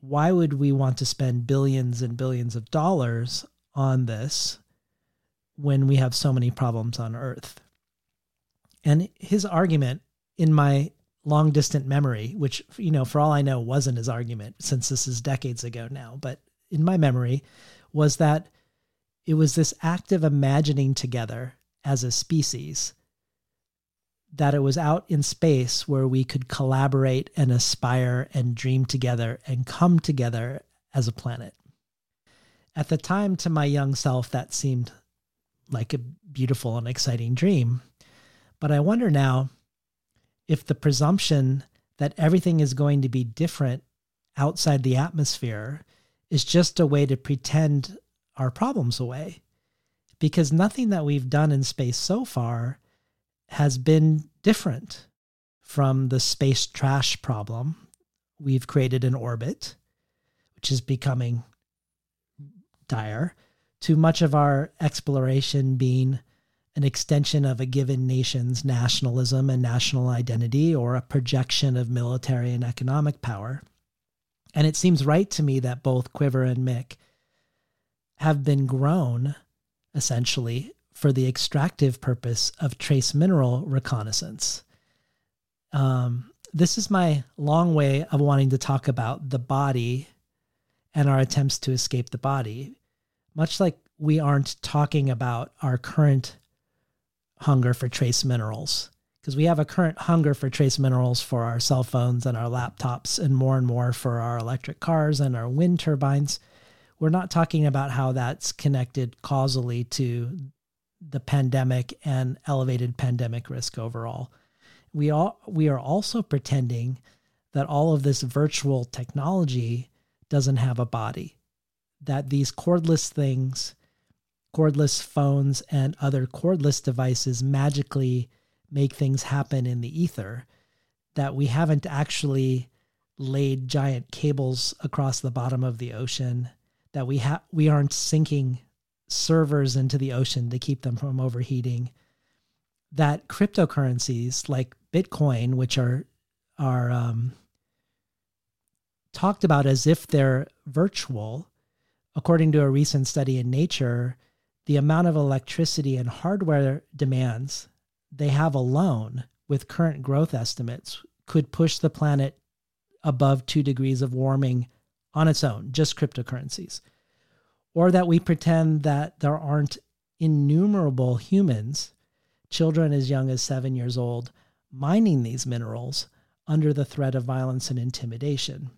why would we want to spend billions and billions of dollars on this when we have so many problems on Earth? And his argument in my long distant memory, which, you know, for all I know wasn't his argument since this is decades ago now, but in my memory was that it was this active imagining together as a species that it was out in space where we could collaborate and aspire and dream together and come together as a planet. At the time, to my young self, that seemed like a beautiful and exciting dream. But I wonder now if the presumption that everything is going to be different outside the atmosphere is just a way to pretend our problems away because nothing that we've done in space so far has been different from the space trash problem. We've created an orbit, which is becoming dire, to much of our exploration being an extension of a given nation's nationalism and national identity or a projection of military and economic power. And it seems right to me that both Quiver and Mick have been grown essentially for the extractive purpose of trace mineral reconnaissance. Um, this is my long way of wanting to talk about the body and our attempts to escape the body. Much like we aren't talking about our current hunger for trace minerals because we have a current hunger for trace minerals for our cell phones and our laptops and more and more for our electric cars and our wind turbines. We're not talking about how that's connected causally to the pandemic and elevated pandemic risk overall. We all we are also pretending that all of this virtual technology doesn't have a body. That these cordless things, cordless phones and other cordless devices magically make things happen in the ether that we haven't actually laid giant cables across the bottom of the ocean that we have we aren't sinking servers into the ocean to keep them from overheating. That cryptocurrencies like bitcoin which are are um, talked about as if they're virtual according to a recent study in nature the amount of electricity and hardware demands they have alone, with current growth estimates, could push the planet above two degrees of warming on its own, just cryptocurrencies. Or that we pretend that there aren't innumerable humans, children as young as seven years old, mining these minerals under the threat of violence and intimidation.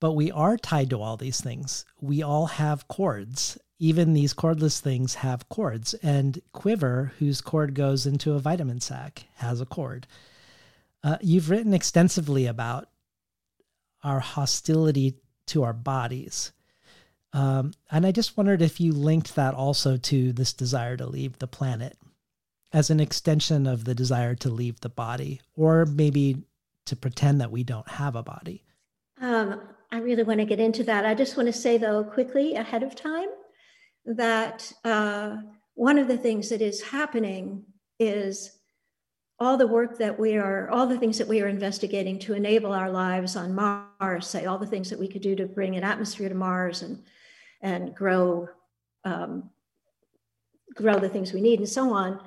But we are tied to all these things. We all have cords even these cordless things have cords. And Quiver, whose cord goes into a vitamin sac, has a cord. Uh, you've written extensively about our hostility to our bodies. Um, and I just wondered if you linked that also to this desire to leave the planet as an extension of the desire to leave the body, or maybe to pretend that we don't have a body. Um, I really want to get into that. I just want to say, though, quickly ahead of time that uh, one of the things that is happening is all the work that we are, all the things that we are investigating to enable our lives on Mars, say all the things that we could do to bring an atmosphere to Mars and and grow um, grow the things we need and so on.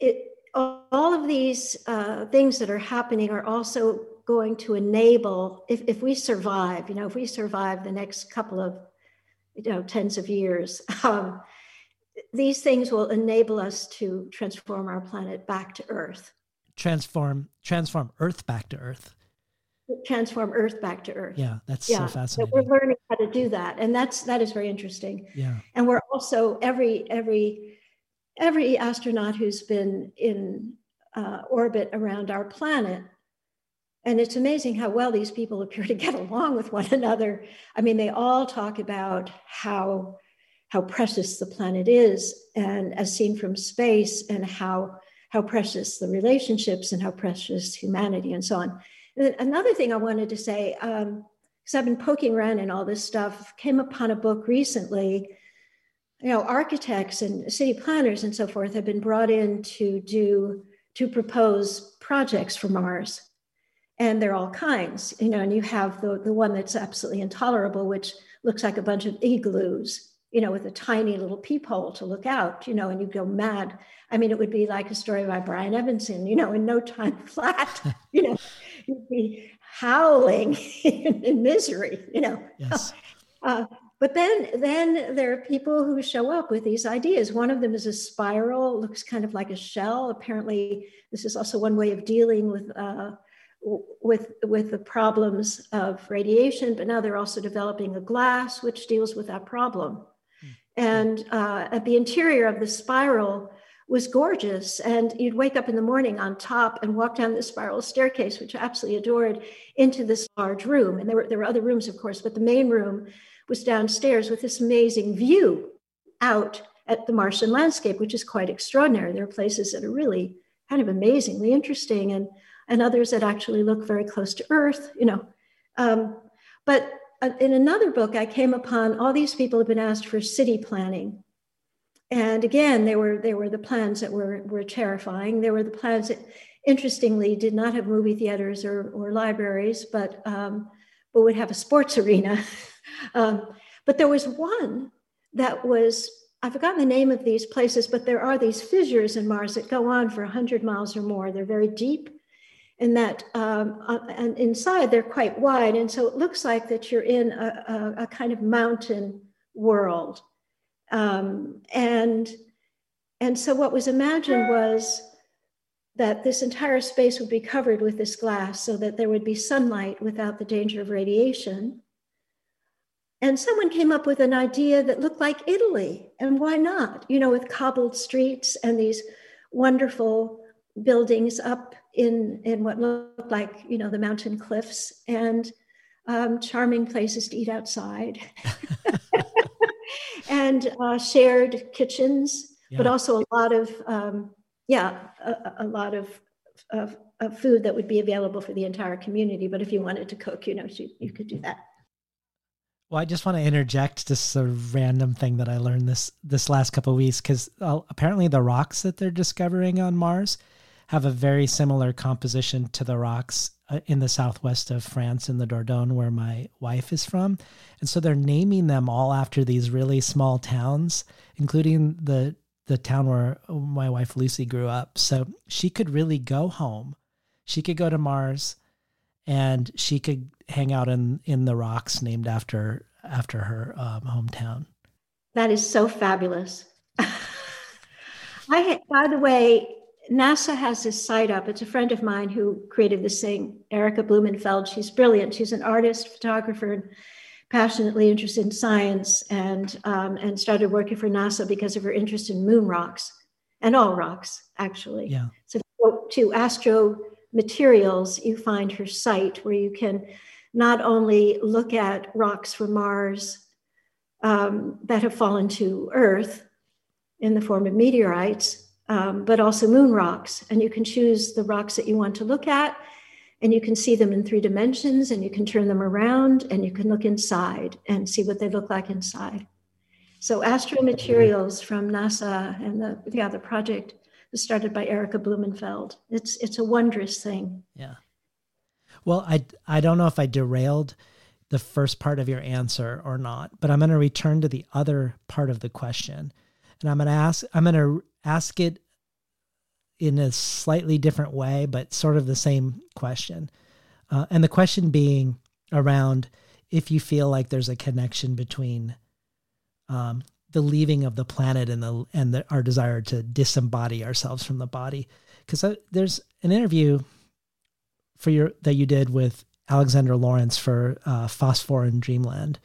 It all of these uh, things that are happening are also going to enable if, if we survive you know if we survive the next couple of you know, tens of years. Um, these things will enable us to transform our planet back to Earth. Transform, transform Earth back to Earth. Transform Earth back to Earth. Yeah, that's yeah. so fascinating. So we're learning how to do that, and that's that is very interesting. Yeah, and we're also every every every astronaut who's been in uh, orbit around our planet and it's amazing how well these people appear to get along with one another. I mean, they all talk about how how precious the planet is, and as seen from space, and how how precious the relationships and how precious humanity and so on. And another thing I wanted to say, because um, I've been poking around in all this stuff, came upon a book recently. You know, architects and city planners and so forth have been brought in to do to propose projects for Mars and they're all kinds, you know, and you have the, the one that's absolutely intolerable, which looks like a bunch of igloos, you know, with a tiny little peephole to look out, you know, and you go mad. I mean, it would be like a story by Brian Evenson, you know, in no time flat, you know, you'd be howling in, in misery, you know. Yes. Uh, but then, then there are people who show up with these ideas. One of them is a spiral, looks kind of like a shell. Apparently, this is also one way of dealing with uh, with with the problems of radiation, but now they're also developing a glass which deals with that problem. And uh, at the interior of the spiral was gorgeous, and you'd wake up in the morning on top and walk down the spiral staircase, which I absolutely adored, into this large room. And there were there were other rooms, of course, but the main room was downstairs with this amazing view out at the Martian landscape, which is quite extraordinary. There are places that are really kind of amazingly interesting and and others that actually look very close to Earth, you know. Um, but in another book, I came upon all these people have been asked for city planning. And again, they were, they were the plans that were, were terrifying. They were the plans that, interestingly, did not have movie theaters or, or libraries, but, um, but would have a sports arena. um, but there was one that was I've forgotten the name of these places, but there are these fissures in Mars that go on for 100 miles or more. They're very deep and that um, uh, and inside they're quite wide and so it looks like that you're in a, a, a kind of mountain world Um, and and so what was imagined was that this entire space would be covered with this glass so that there would be sunlight without the danger of radiation. And someone came up with an idea that looked like Italy. And why not? You know, with cobbled streets and these wonderful buildings up in, in what looked like, you know, the mountain cliffs and um, charming places to eat outside and uh, shared kitchens, yeah. but also a lot of um, yeah, a, a lot of, of, of, food that would be available for the entire community. But if you wanted to cook, you know, you, you could do that. Well, I just want to interject just a random thing that I learned this this last couple of weeks because uh, apparently the rocks that they're discovering on Mars have a very similar composition to the rocks uh, in the southwest of France in the Dordogne, where my wife is from, and so they're naming them all after these really small towns, including the the town where my wife Lucy grew up. So she could really go home. She could go to Mars and she could hang out in in the rocks named after after her um, hometown. That is so fabulous. I by the way, NASA has this site up. It's a friend of mine who created this thing, Erika Blumenfeld. She's brilliant. She's an artist, photographer, and passionately interested in science and, um, and started working for NASA because of her interest in moon rocks and all rocks, actually. Yeah. So to Astro Materials, you find her site where you can not only look at rocks from Mars um, that have fallen to Earth in the form of meteorites, um, but also moon rocks. And you can choose the rocks that you want to look at and you can see them in three dimensions and you can turn them around and you can look inside and see what they look like inside. So Astro Materials from NASA and the, the other project was started by Erika Blumenfeld. It's it's a wondrous thing. Yeah. Well, I I don't know if I derailed the first part of your answer or not, but I'm going to return to the other part of the question. And I'm going to ask I'm going to ask it in a slightly different way, but sort of the same question. Uh, and the question being around if you feel like there's a connection between um, the leaving of the planet and the and the, our desire to disembody ourselves from the body. Because there's an interview for your that you did with Alexander Laurence for uh, Phosphor in Dreamland.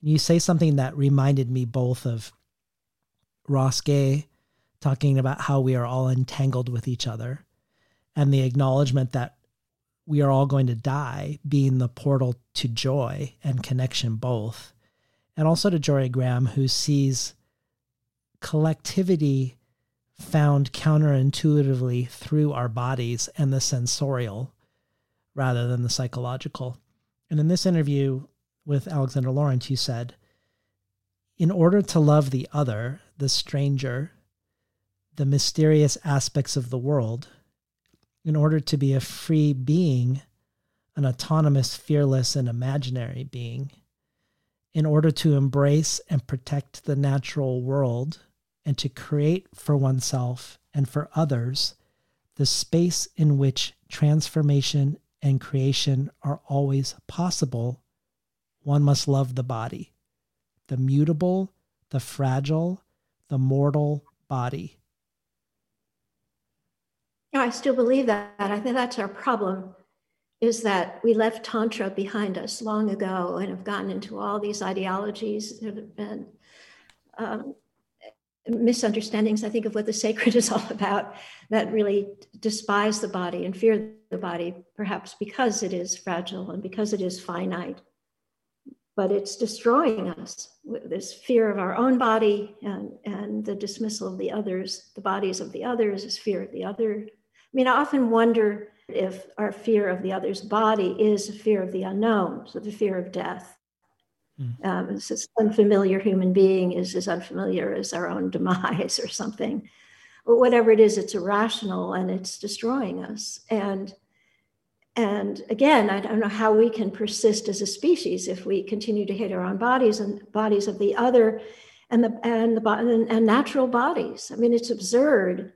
And you say something that reminded me both of Ross Gay talking about how we are all entangled with each other and the acknowledgement that we are all going to die being the portal to joy and connection both. And also to Jorie Graham who sees collectivity found counterintuitively through our bodies and the sensorial rather than the psychological. And in this interview with Alexander Laurence you said in order to love the other the stranger the mysterious aspects of the world in order to be a free being, an autonomous, fearless, and imaginary being, in order to embrace and protect the natural world and to create for oneself and for others the space in which transformation and creation are always possible, one must love the body, the mutable, the fragile, the mortal body. I still believe that. I think that's our problem is that we left Tantra behind us long ago and have gotten into all these ideologies and um, misunderstandings, I think, of what the sacred is all about that really despise the body and fear the body, perhaps because it is fragile and because it is finite. But it's destroying us. With this fear of our own body and, and the dismissal of the others, the bodies of the others, is fear of the other mean, I often wonder if our fear of the other's body is a fear of the unknown, so the fear of death. Mm. Um, this unfamiliar human being is as unfamiliar as our own demise or something. But whatever it is, it's irrational and it's destroying us. And and again, I don't know how we can persist as a species if we continue to hate our own bodies and bodies of the other, and the and the and, and natural bodies. I mean, it's absurd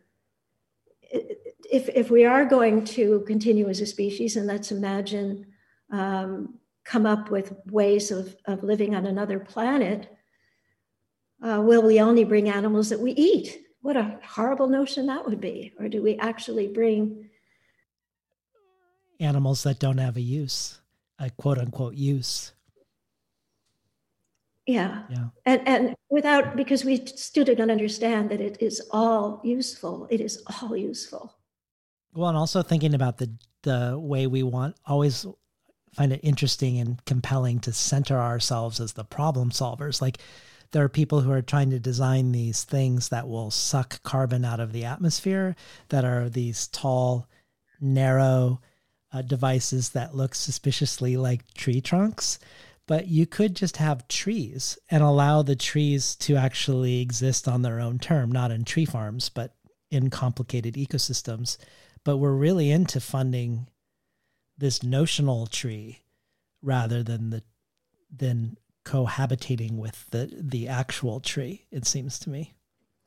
if, if we are going to continue as a species, and let's imagine um, come up with ways of, of living on another planet, uh, will we only bring animals that we eat? What a horrible notion that would be. Or do we actually bring animals that don't have a use, a quote unquote use? Yeah. Yeah. And and without because we still don't understand that it is all useful. It is all useful. Well, and also thinking about the the way we want always find it interesting and compelling to center ourselves as the problem solvers. Like there are people who are trying to design these things that will suck carbon out of the atmosphere that are these tall, narrow uh, devices that look suspiciously like tree trunks but you could just have trees and allow the trees to actually exist on their own term, not in tree farms, but in complicated ecosystems. But we're really into funding this notional tree rather than the than cohabitating with the the actual tree, it seems to me.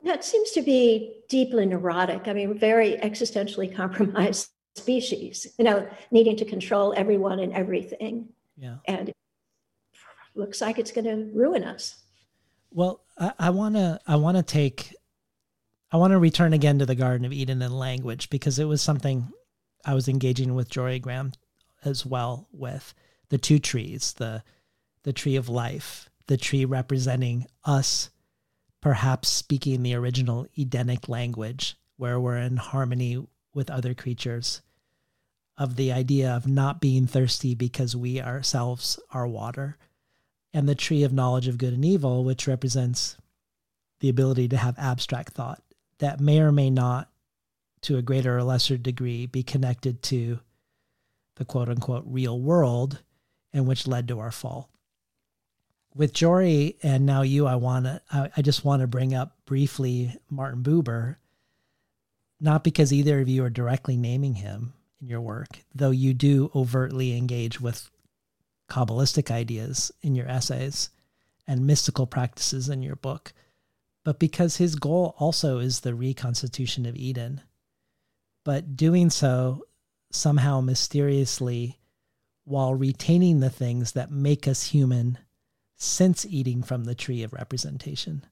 That seems to be deeply neurotic. I mean, very existentially compromised species, you know, needing to control everyone and everything. Yeah. And looks like it's going to ruin us. Well, I want to I want to take I want to return again to the Garden of Eden and language because it was something I was engaging with Jorie Graham as well with. The two trees, the the tree of life, the tree representing us perhaps speaking the original Edenic language where we're in harmony with other creatures of the idea of not being thirsty because we ourselves are water. And the tree of knowledge of good and evil, which represents the ability to have abstract thought that may or may not, to a greater or lesser degree, be connected to the quote unquote real world and which led to our fall. With Jorie and now you, I want to, I, I just want to bring up briefly Martin Buber, not because either of you are directly naming him in your work, though you do overtly engage with Kabbalistic ideas in your essays and mystical practices in your book, but because his goal also is the reconstitution of Eden. But doing so somehow mysteriously while retaining the things that make us human since eating from the tree of representation.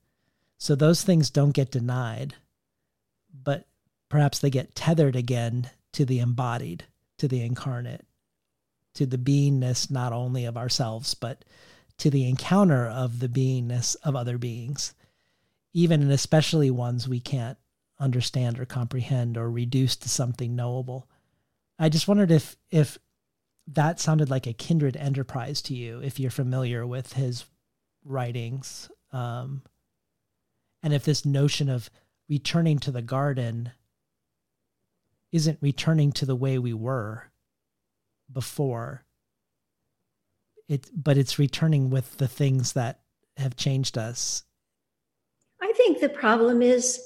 So those things don't get denied, but perhaps they get tethered again to the embodied, to the incarnate to the beingness not only of ourselves, but to the encounter of the beingness of other beings, even and especially ones we can't understand or comprehend or reduce to something knowable. I just wondered if if that sounded like a kindred enterprise to you, if you're familiar with his writings, um, and if this notion of returning to the garden isn't returning to the way we were, before it but it's returning with the things that have changed us i think the problem is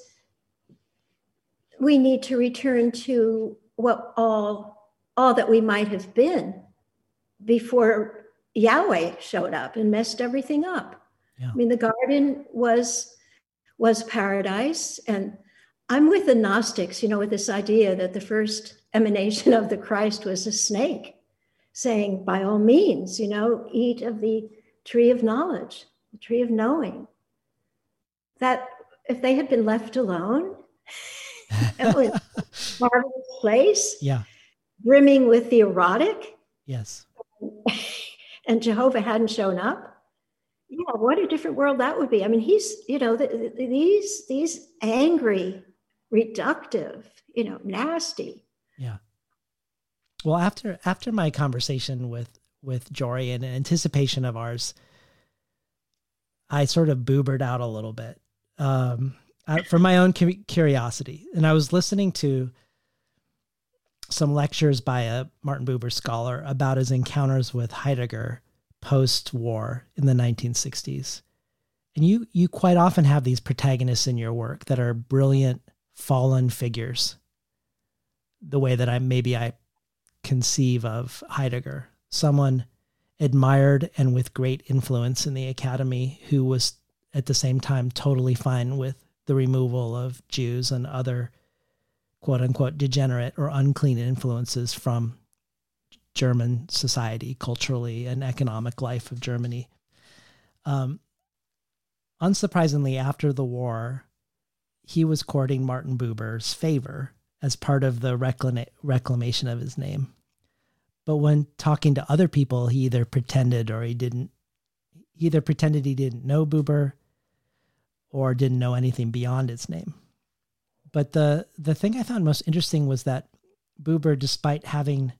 we need to return to what all all that we might have been before yahweh showed up and messed everything up yeah. i mean the garden was was paradise and i'm with the gnostics you know with this idea that the first emanation of the christ was a snake saying, by all means, you know, eat of the tree of knowledge, the tree of knowing. That if they had been left alone, it was a marvelous place. Yeah. Brimming with the erotic. Yes. and Jehovah hadn't shown up. Yeah, what a different world that would be. I mean, he's, you know, the, the, these these angry, reductive, you know, nasty. Yeah. Well, after after my conversation with with Jorie in anticipation of ours, I sort of boobered out a little bit um, for my own curiosity, and I was listening to some lectures by a Martin Buber scholar about his encounters with Heidegger post-war in the 1960s. And you you quite often have these protagonists in your work that are brilliant fallen figures. The way that I maybe I conceive of Heidegger, someone admired and with great influence in the academy who was at the same time totally fine with the removal of Jews and other quote unquote degenerate or unclean influences from German society, culturally and economic life of Germany. Um, unsurprisingly, after the war, he was courting Martin Buber's favor as part of the reclama- reclamation of his name. But when talking to other people, he either pretended or he didn't. He either pretended he didn't know Buber or didn't know anything beyond its name. But the the thing I found most interesting was that Buber, despite having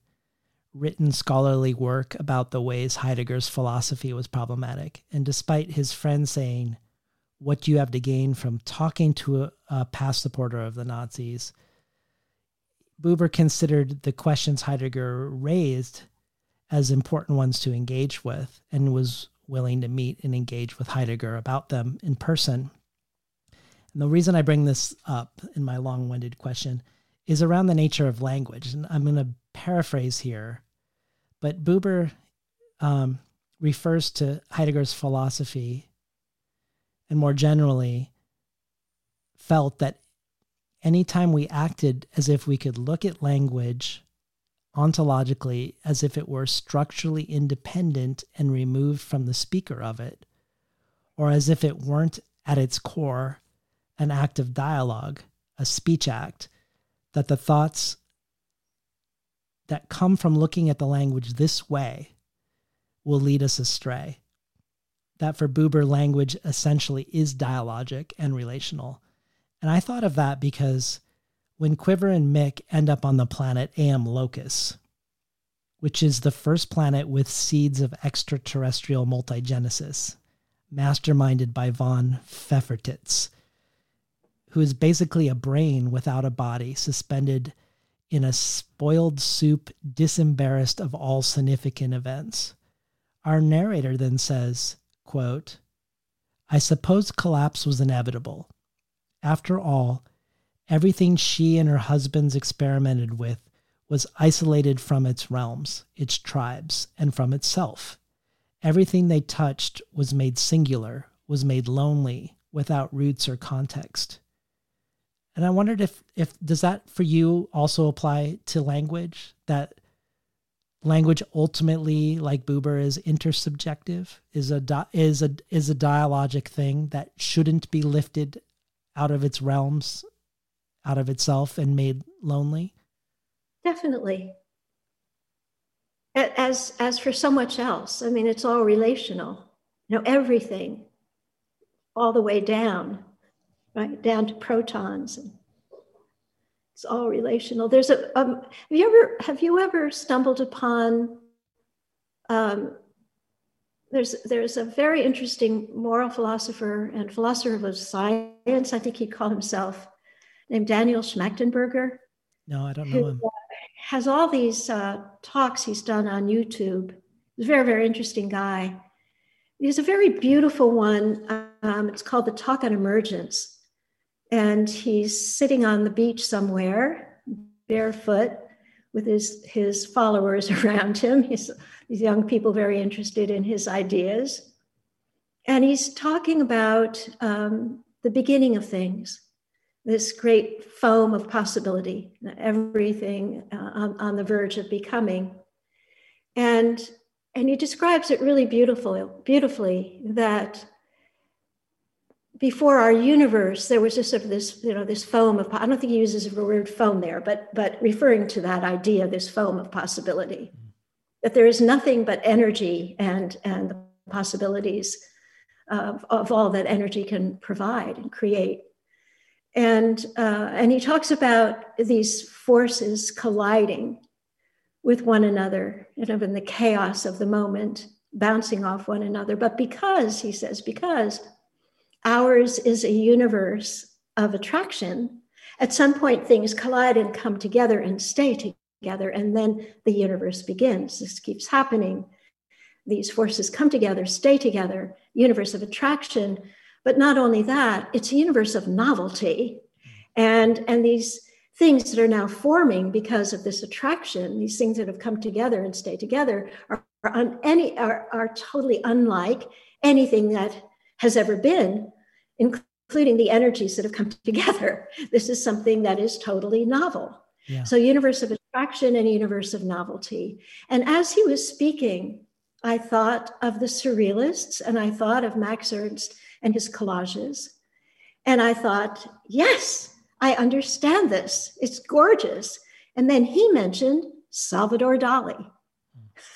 written scholarly work about the ways Heidegger's philosophy was problematic, and despite his friends saying, "What do you have to gain from talking to a, a past supporter of the Nazis?" Buber considered the questions Heidegger raised as important ones to engage with and was willing to meet and engage with Heidegger about them in person. And the reason I bring this up in my long winded question is around the nature of language. And I'm going to paraphrase here, but Buber um, refers to Heidegger's philosophy and more generally felt that anytime we acted as if we could look at language ontologically as if it were structurally independent and removed from the speaker of it, or as if it weren't at its core an act of dialogue, a speech act, that the thoughts that come from looking at the language this way will lead us astray. That for Buber, language essentially is dialogic and relational and I thought of that because when Quiver and Mick end up on the planet AM Locus, which is the first planet with seeds of extraterrestrial multigenesis, masterminded by von Pfeffertitz, who is basically a brain without a body suspended in a spoiled soup, disembarrassed of all significant events. Our narrator then says, quote, I suppose collapse was inevitable. After all, everything she and her husbands experimented with was isolated from its realms, its tribes, and from itself. Everything they touched was made singular, was made lonely, without roots or context. And I wondered if if does that for you also apply to language that language ultimately like Buber is intersubjective is a is a is a dialogic thing that shouldn't be lifted out of its realms, out of itself, and made lonely? Definitely. As as for so much else, I mean, it's all relational. You know, everything, all the way down, right down to protons. And it's all relational. There's a. Um, have you ever have you ever stumbled upon um, there's there's a very interesting moral philosopher and philosopher of science. I think he called himself named Daniel Schmachtenberger. No, I don't know him. Uh, has all these uh, talks he's done on YouTube. He's a very very interesting guy. He's a very beautiful one. Um, it's called the Talk on Emergence, and he's sitting on the beach somewhere, barefoot, with his his followers around him. He's these young people very interested in his ideas. And he's talking about um, the beginning of things, this great foam of possibility, everything uh, on, on the verge of becoming. And, and he describes it really beautiful, beautifully that before our universe, there was just sort of this, you know, this foam of, I don't think he uses the word foam there, but, but referring to that idea, this foam of possibility that there is nothing but energy and, and the possibilities of, of all that energy can provide and create. And, uh, and he talks about these forces colliding with one another, kind of in the chaos of the moment, bouncing off one another. But because, he says, because ours is a universe of attraction, at some point things collide and come together and stay together, and then the universe begins. This keeps happening. These forces come together, stay together, universe of attraction. But not only that, it's a universe of novelty. And, and these things that are now forming because of this attraction, these things that have come together and stay together, are, are, un, any, are, are totally unlike anything that has ever been, including the energies that have come together. This is something that is totally novel. Yeah. So, universe of attraction and universe of novelty. And as he was speaking, I thought of the surrealists and I thought of Max Ernst and his collages. And I thought, yes, I understand this. It's gorgeous. And then he mentioned Salvador Dali.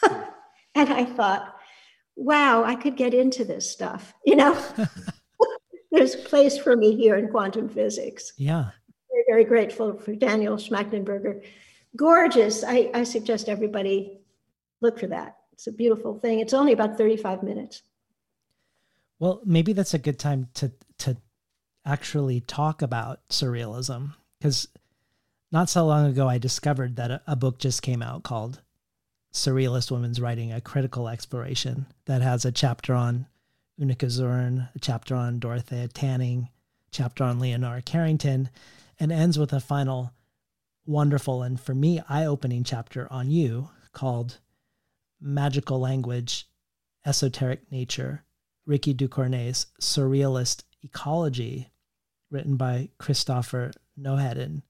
and I thought, wow, I could get into this stuff, you know? There's a place for me here in quantum physics. Yeah. Very, very grateful for Daniel Schmachtenberger. Gorgeous. I, I suggest everybody look for that. It's a beautiful thing. It's only about 35 minutes. Well, maybe that's a good time to to actually talk about surrealism because not so long ago I discovered that a, a book just came out called Surrealist Women's Writing: A Critical Exploration that has a chapter on Unica Zürn, a chapter on Dorothea Tanning, chapter on Leonora Carrington, and ends with a final wonderful and for me eye-opening chapter on you called Magical Language, Esoteric Nature, Rikki Ducornet's Surrealist Ecology, written by Kristoffer Noheden.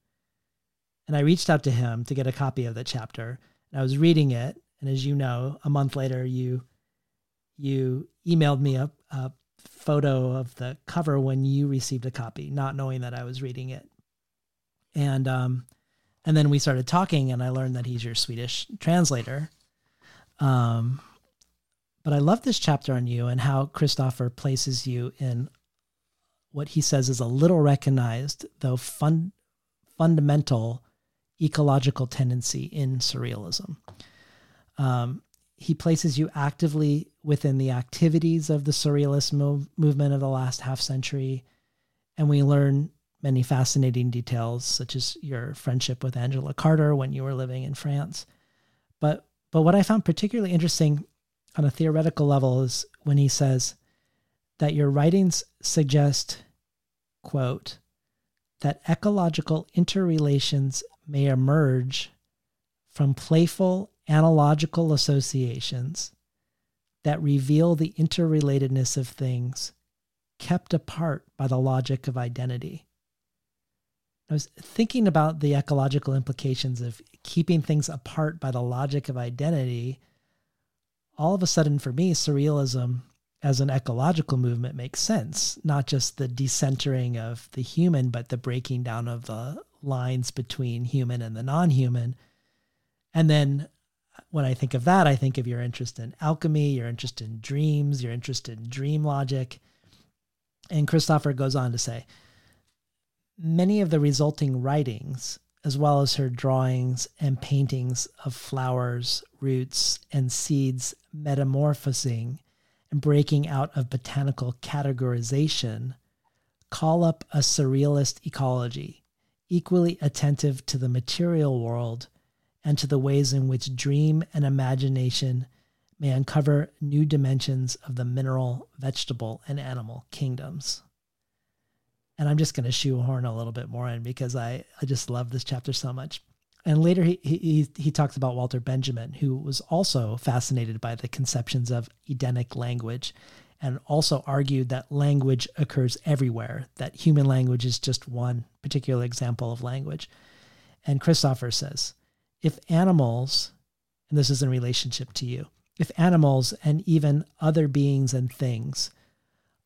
And I reached out to him to get a copy of the chapter. And I was reading it, and as you know, a month later you you emailed me a, a photo of the cover when you received a copy, not knowing that I was reading it. And um, and then we started talking, and I learned that he's your Swedish translator. Um, but I love this chapter on you and how Kristoffer places you in what he says is a little recognized, though fun, fundamental ecological tendency in surrealism. Um, he places you actively within the activities of the surrealist move, movement of the last half century. And we learn many fascinating details, such as your friendship with Angela Carter when you were living in France. But but what I found particularly interesting on a theoretical level is when he says that your writings suggest, quote, that ecological interrelations may emerge from playful analogical associations that reveal the interrelatedness of things kept apart by the logic of identity. I was thinking about the ecological implications of keeping things apart by the logic of identity. All of a sudden, for me, surrealism as an ecological movement makes sense. Not just the decentering of the human, but the breaking down of the lines between human and the non human. And then when I think of that, I think of your interest in alchemy, your interest in dreams, your interest in dream logic. And Kristoffer goes on to say, many of the resulting writings, as well as her drawings and paintings of flowers, roots, and seeds metamorphosing and breaking out of botanical categorization, call up a surrealist ecology, equally attentive to the material world and to the ways in which dream and imagination may uncover new dimensions of the mineral, vegetable, and animal kingdoms and I'm just going to shoehorn a little bit more in because I, I just love this chapter so much. And later he, he, he talks about Walter Benjamin, who was also fascinated by the conceptions of Edenic language and also argued that language occurs everywhere, that human language is just one particular example of language. And Kristoffer says, if animals, and this is in relationship to you, if animals and even other beings and things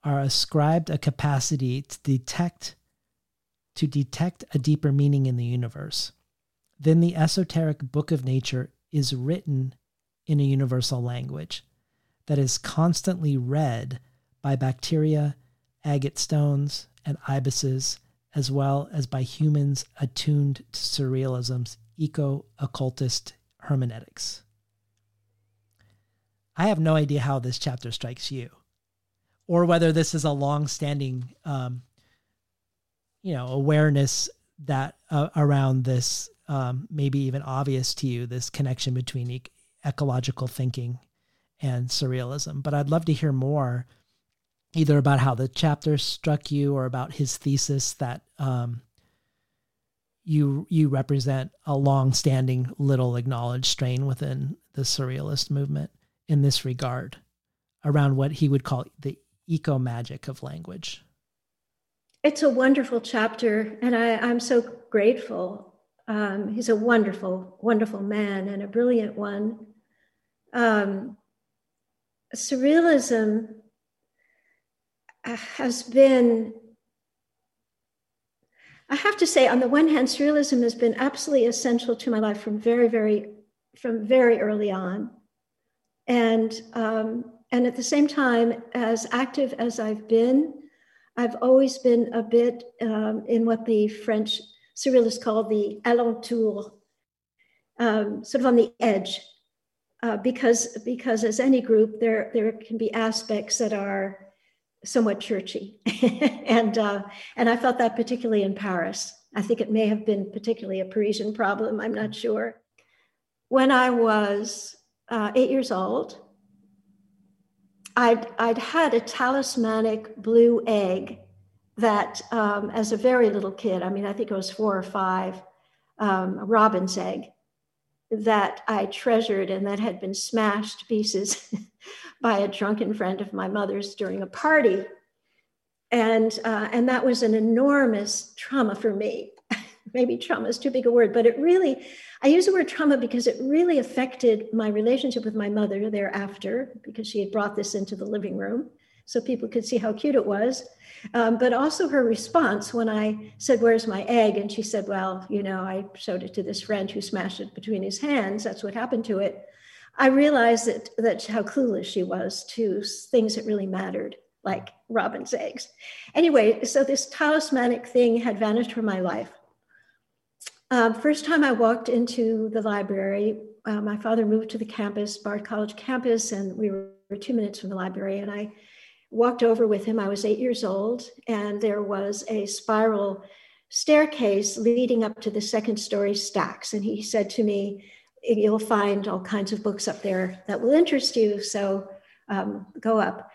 are ascribed a capacity to detect to detect a deeper meaning in the universe. Then the esoteric book of nature is written in a universal language that is constantly read by bacteria, agate stones, and ibises, as well as by humans attuned to surrealism's eco occultist hermeneutics. I have no idea how this chapter strikes you or whether this is a long-standing, um, you know, awareness that uh, around this, um, maybe even obvious to you, this connection between e- ecological thinking and surrealism. But I'd love to hear more, either about how the chapter struck you or about his thesis that um, you you represent a long-standing, little acknowledged strain within the surrealist movement in this regard around what he would call the eco magic of language. It's a wonderful chapter, and I, am so grateful. Um, he's a wonderful, wonderful man and a brilliant one. Um, surrealism, has been I have to say, on the one hand, surrealism has been absolutely essential to my life from very, very, from very early on, and um, and at the same time, as active as I've been, I've always been a bit um, in what the French surrealists call the alentour, um, sort of on the edge, uh, because because as any group, there there can be aspects that are somewhat churchy, and uh, and I felt that particularly in Paris. I think it may have been particularly a Parisian problem. I'm not sure. When I was uh, eight years old, I'd I'd had a talismanic blue egg that, um, as a very little kid, I mean, I think it was four or five, um, a robin's egg that I treasured and that had been smashed to pieces by a drunken friend of my mother's during a party. And, uh, and that was an enormous trauma for me. Maybe trauma is too big a word, but it really, I use the word trauma because it really affected my relationship with my mother thereafter, because she had brought this into the living room so people could see how cute it was. Um, but also her response when I said, Where's my egg? And she said, Well, you know, I showed it to this friend who smashed it between his hands. That's what happened to it. I realized that, that how clueless she was to things that really mattered, like robin's eggs. Anyway, so this talismanic thing had vanished from my life. Um, first time I walked into the library, uh, my father moved to the campus, Bard College campus, and we were two minutes from the library. And I walked over with him. I was eight years old, and there was a spiral staircase leading up to the second story stacks. And he said to me, You'll find all kinds of books up there that will interest you. So um, go up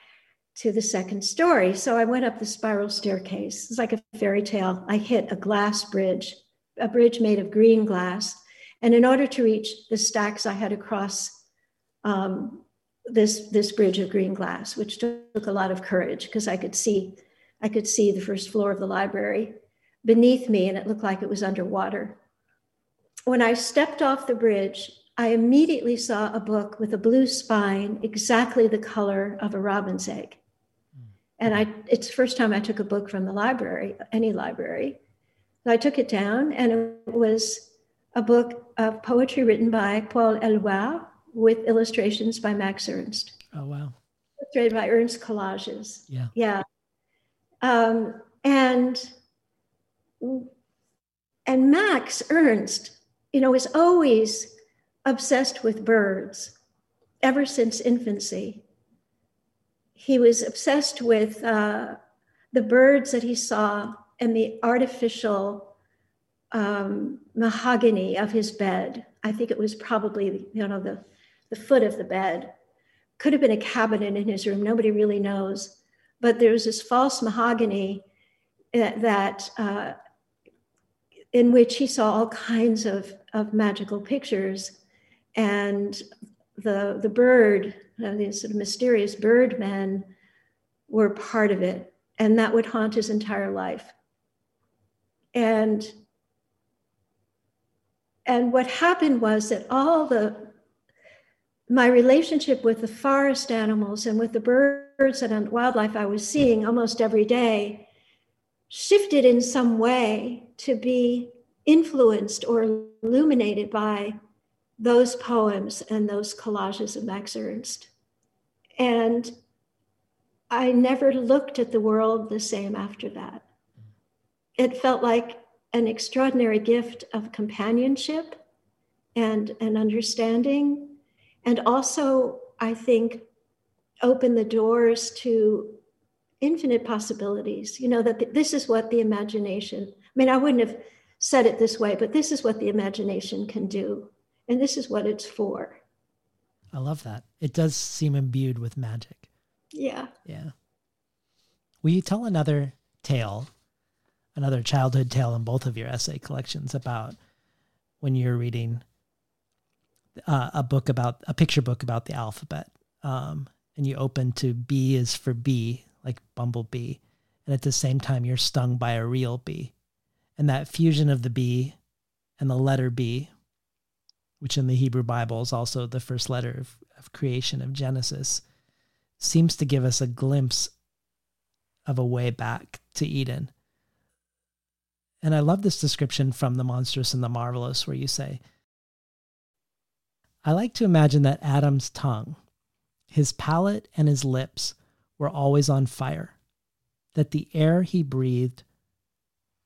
to the second story. So I went up the spiral staircase. It's like a fairy tale. I hit a glass bridge, a bridge made of green glass. And in order to reach the stacks, I had to cross um, this this bridge of green glass, which took a lot of courage because I could see I could see the first floor of the library beneath me, and it looked like it was underwater. When I stepped off the bridge, I immediately saw a book with a blue spine, exactly the color of a robin's egg. And I, it's the first time I took a book from the library, any library. So I took it down, and it was a book of poetry written by Paul Eluard, with illustrations by Max Ernst. Oh, wow. Illustrated by Ernst Collages. Yeah. Yeah. Um, and and Max Ernst, you know, is always obsessed with birds ever since infancy. He was obsessed with uh, the birds that he saw and the artificial um, mahogany of his bed. I think it was probably, you know, the the foot of the bed. Could have been a cabinet in his room, nobody really knows. But there's this false mahogany uh, that, uh, in which he saw all kinds of, of magical pictures. And the, the bird, uh, these sort of mysterious bird men, were part of it. And that would haunt his entire life. And and what happened was that all the my relationship with the forest animals and with the birds and wildlife I was seeing almost every day shifted in some way to be influenced or illuminated by those poems and those collages of Max Ernst. And I never looked at the world the same after that. It felt like an extraordinary gift of companionship and an understanding. And also i think open the doors to infinite possibilities you know that this is what the imagination i mean i wouldn't have said it this way but this is what the imagination can do. And this is what it's for. I love that. It does seem imbued with magic. Yeah. Yeah. Will you tell another tale another childhood tale in both of your essay collections about when you're reading uh, a book about a picture book about the alphabet, um, and you open to B is for bee, like bumblebee, and at the same time you're stung by a real bee, and that fusion of the bee and the letter B, which in the Hebrew Bible is also the first letter of, of creation of Genesis, seems to give us a glimpse of a way back to Eden. And I love this description from The Monstrous and the Marvelous, where you say, I like to imagine that Adam's tongue, his palate, and his lips were always on fire, that the air he breathed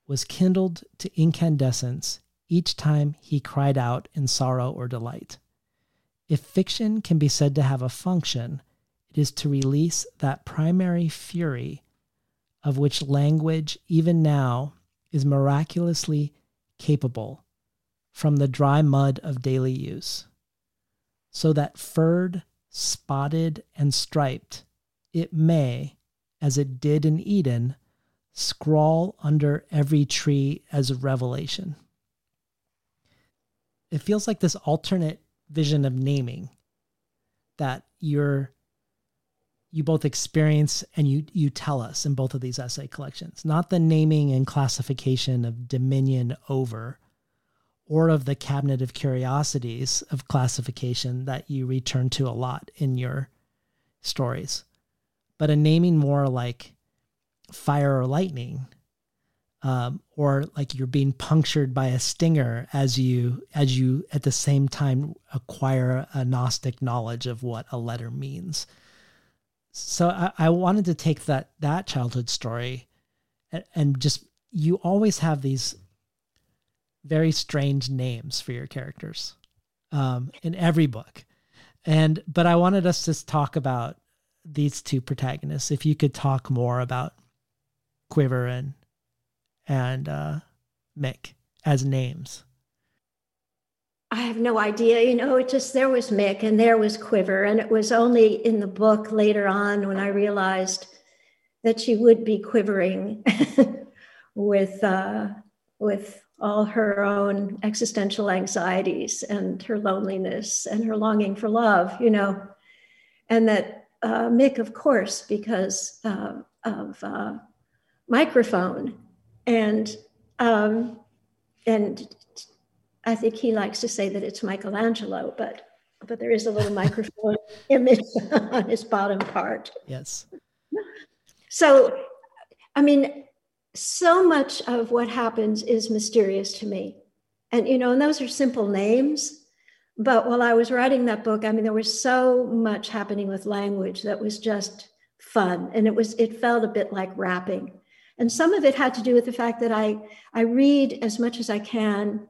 was kindled to incandescence each time he cried out in sorrow or delight. If fiction can be said to have a function, it is to release that primary fury of which language, even now, is miraculously capable from the dry mud of daily use. So that furred, spotted, and striped, it may, as it did in Eden, scrawl under every tree as a revelation. It feels like this alternate vision of naming that you're you both experience and you you tell us in both of these essay collections. Not the naming and classification of dominion over or of the cabinet of curiosities of classification that you return to a lot in your stories but a naming more like fire or lightning um, or like you're being punctured by a stinger as you as you at the same time acquire a gnostic knowledge of what a letter means so I, I wanted to take that that childhood story and, and just you always have these very strange names for your characters um, in every book and but i wanted us to talk about these two protagonists if you could talk more about quiver and and uh, Mick as names? I have no idea. You know, it just there was Mick and there was Quiver. And it was only in the book later on when I realized that she would be quivering with uh, with all her own existential anxieties and her loneliness and her longing for love, you know. And that uh, Mick, of course, because uh, of uh, microphone and um, and I think he likes to say that it's Michelangelo, but but there is a little microphone image on his bottom part. Yes. So, I mean, so much of what happens is mysterious to me, and you know, and those are simple names. But while I was writing that book, I mean, there was so much happening with language that was just fun, and it was it felt a bit like rapping and some of it had to do with the fact that I, I read as much as I can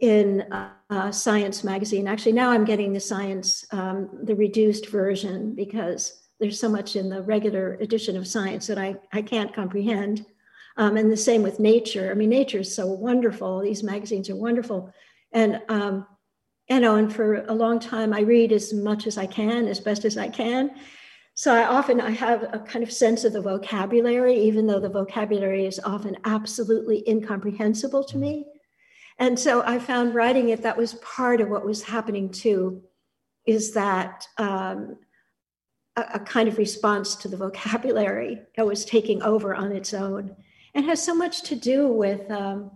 in a science magazine. Actually, now I'm getting the science, um, the reduced version, because there's so much in the regular edition of science that I, I can't comprehend. Um, and the same with nature. I mean, nature is so wonderful. These magazines are wonderful. And, um, you know, and for a long time, I read as much as I can, as best as I can. So I often I have a kind of sense of the vocabulary, even though the vocabulary is often absolutely incomprehensible to me. And so I found writing it that was part of what was happening too, is that um, a, a, kind of response to the vocabulary that was taking over on its own, and has so much to do with um,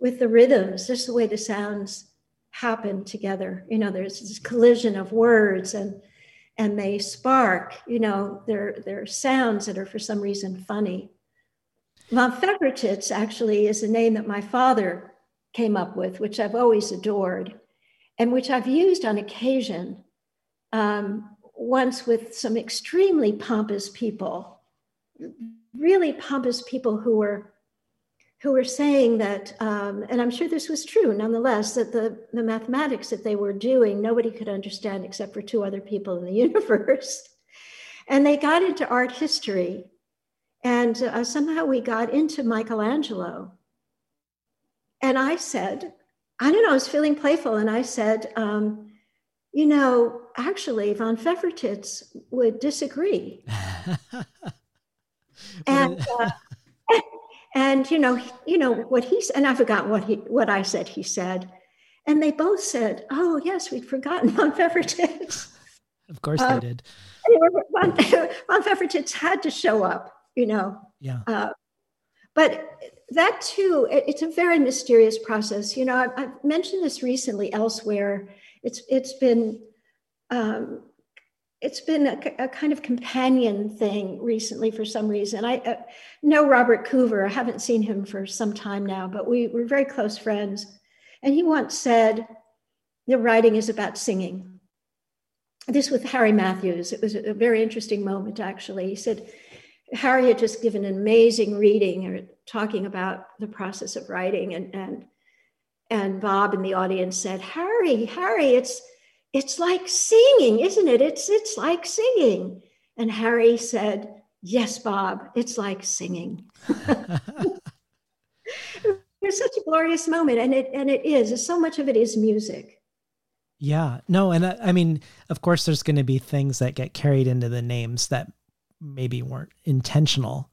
with the rhythms, just the way the sounds happen together. You know, there's this collision of words and and they spark, you know, they're, they're sounds that are for some reason funny. Von Pfeffertits actually is a name that my father came up with, which I've always adored, and which I've used on occasion, um, once with some extremely pompous people, really pompous people who were who were saying that, um, and I'm sure this was true nonetheless, that the, the mathematics that they were doing, nobody could understand except for two other people in the universe. and they got into art history. And uh, somehow we got into Michelangelo. And I said, I don't know, I was feeling playful. And I said, um, you know, actually, von Pfeffertits would disagree. and uh, and you know, you know what he said, and I forgot what he what I said. He said, and they both said, "Oh yes, we'd forgotten Von Pfeffertits." Of course uh, they did. Von, Von had to show up, you know. Yeah. Uh, but that too, it's a very mysterious process. You know, I've, I've, mentioned this recently elsewhere. It's it's been um, it's been a, a, kind of companion thing recently for some reason. I uh, know Robert Coover. I haven't seen him for some time now, but we were very close friends. And he once said, "The writing is about singing." This with Harry Mathews. It was a very interesting moment, actually. He said Harry had just given an amazing reading talking about the process of writing, and and and Bob in the audience said, "Harry, Harry, it's." it's like singing, isn't it? It's it's like singing. And Harry said, Yes, Bob, it's like singing. it was such a glorious moment. And it and it is. So much of it is music. Yeah. No, and I, I mean, of course there's gonna be things that get carried into the names that maybe weren't intentional,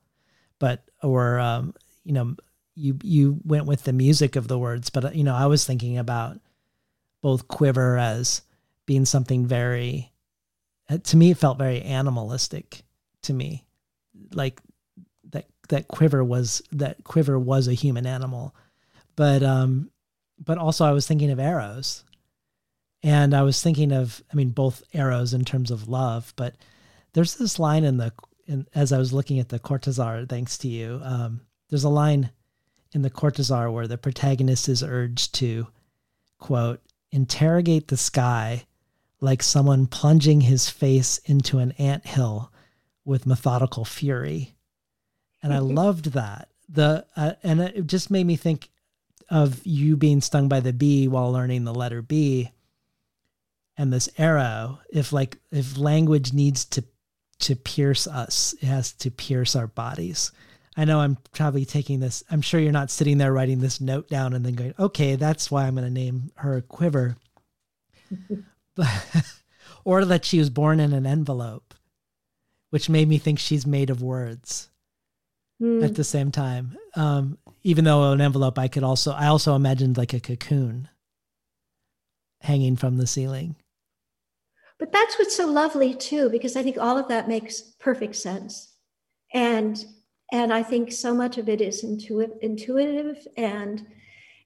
but or um, you know, you you went with the music of the words, but you know, I was thinking about both quiver as being something very uh, to me it felt very animalistic to me. Like that that quiver was that quiver was a human animal. But um but also i was thinking of arrows. And i was thinking of i mean both arrows in terms of love but there's this line in the in, as i was looking at the Cortázar thanks to you um there's a line in the Cortázar where the protagonist is urged to quote interrogate the sky like someone plunging his face into an ant hill with methodical fury. And I loved that. The uh, and it just made me think of you being stung by the bee while learning the letter B and this arrow if like if language needs to to pierce us it has to pierce our bodies i know i'm probably taking this i'm sure you're not sitting there writing this note down and then going okay that's why i'm going to name her quiver or that she was born in an envelope, which made me think she's made of words mm. at the same time. Um, even though an envelope, I could also, I also imagined like a cocoon hanging from the ceiling. But that's what's so lovely too, because I think all of that makes perfect sense. And and I think so much of it is intuitive, intuitive and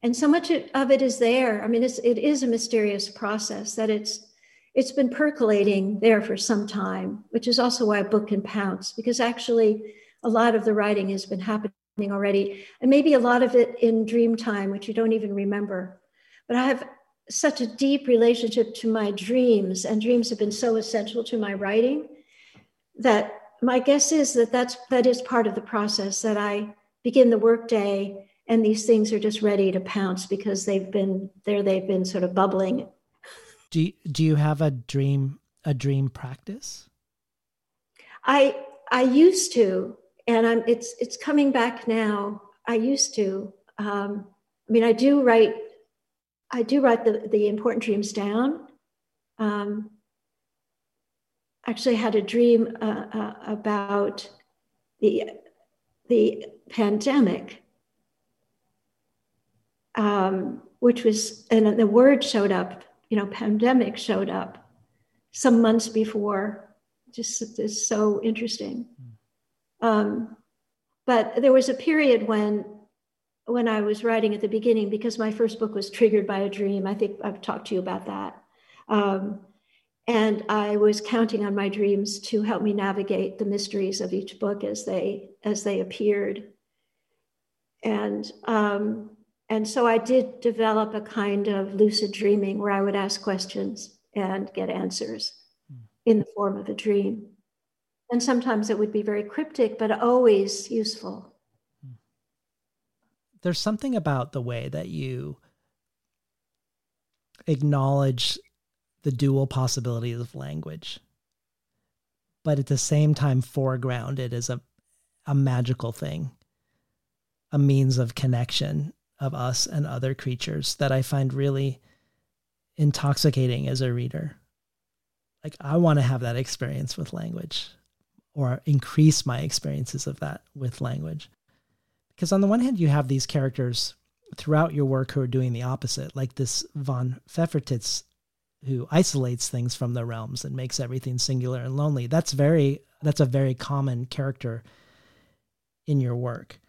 and so much of it is there. I mean, it's, it is a mysterious process that it's it's been percolating there for some time, which is also why a book can pounce because actually a lot of the writing has been happening already, and maybe a lot of it in dream time, which you don't even remember. But I have such a deep relationship to my dreams, and dreams have been so essential to my writing that my guess is that that's that is part of the process that I begin the workday and these things are just ready to pounce because they've been there they've been sort of bubbling. Do you, do you have a dream a dream practice? I i used to and i'm it's it's coming back now. I used to um, i mean i do write i do write the the important dreams down. Um, actually had a dream uh, uh, about the the pandemic um, which was, and the word showed up, you know, pandemic showed up some months before. Just is so interesting. Um, but there was a period when, when I was writing at the beginning, because my first book was triggered by a dream. I think I've talked to you about that. Um, and I was counting on my dreams to help me navigate the mysteries of each book as they as they appeared. And um, and so I did develop a kind of lucid dreaming where I would ask questions and get answers in the form of a dream. And sometimes it would be very cryptic, but always useful. There's something about the way that you acknowledge the dual possibilities of language, but at the same time foreground it as a, a magical thing, a means of connection of us and other creatures that I find really intoxicating as a reader. Like, I want to have that experience with language or increase my experiences of that with language. Because on the one hand, you have these characters throughout your work who are doing the opposite, like this von Pfeffertitz who isolates things from the realms and makes everything singular and lonely. That's very that's a very common character in your work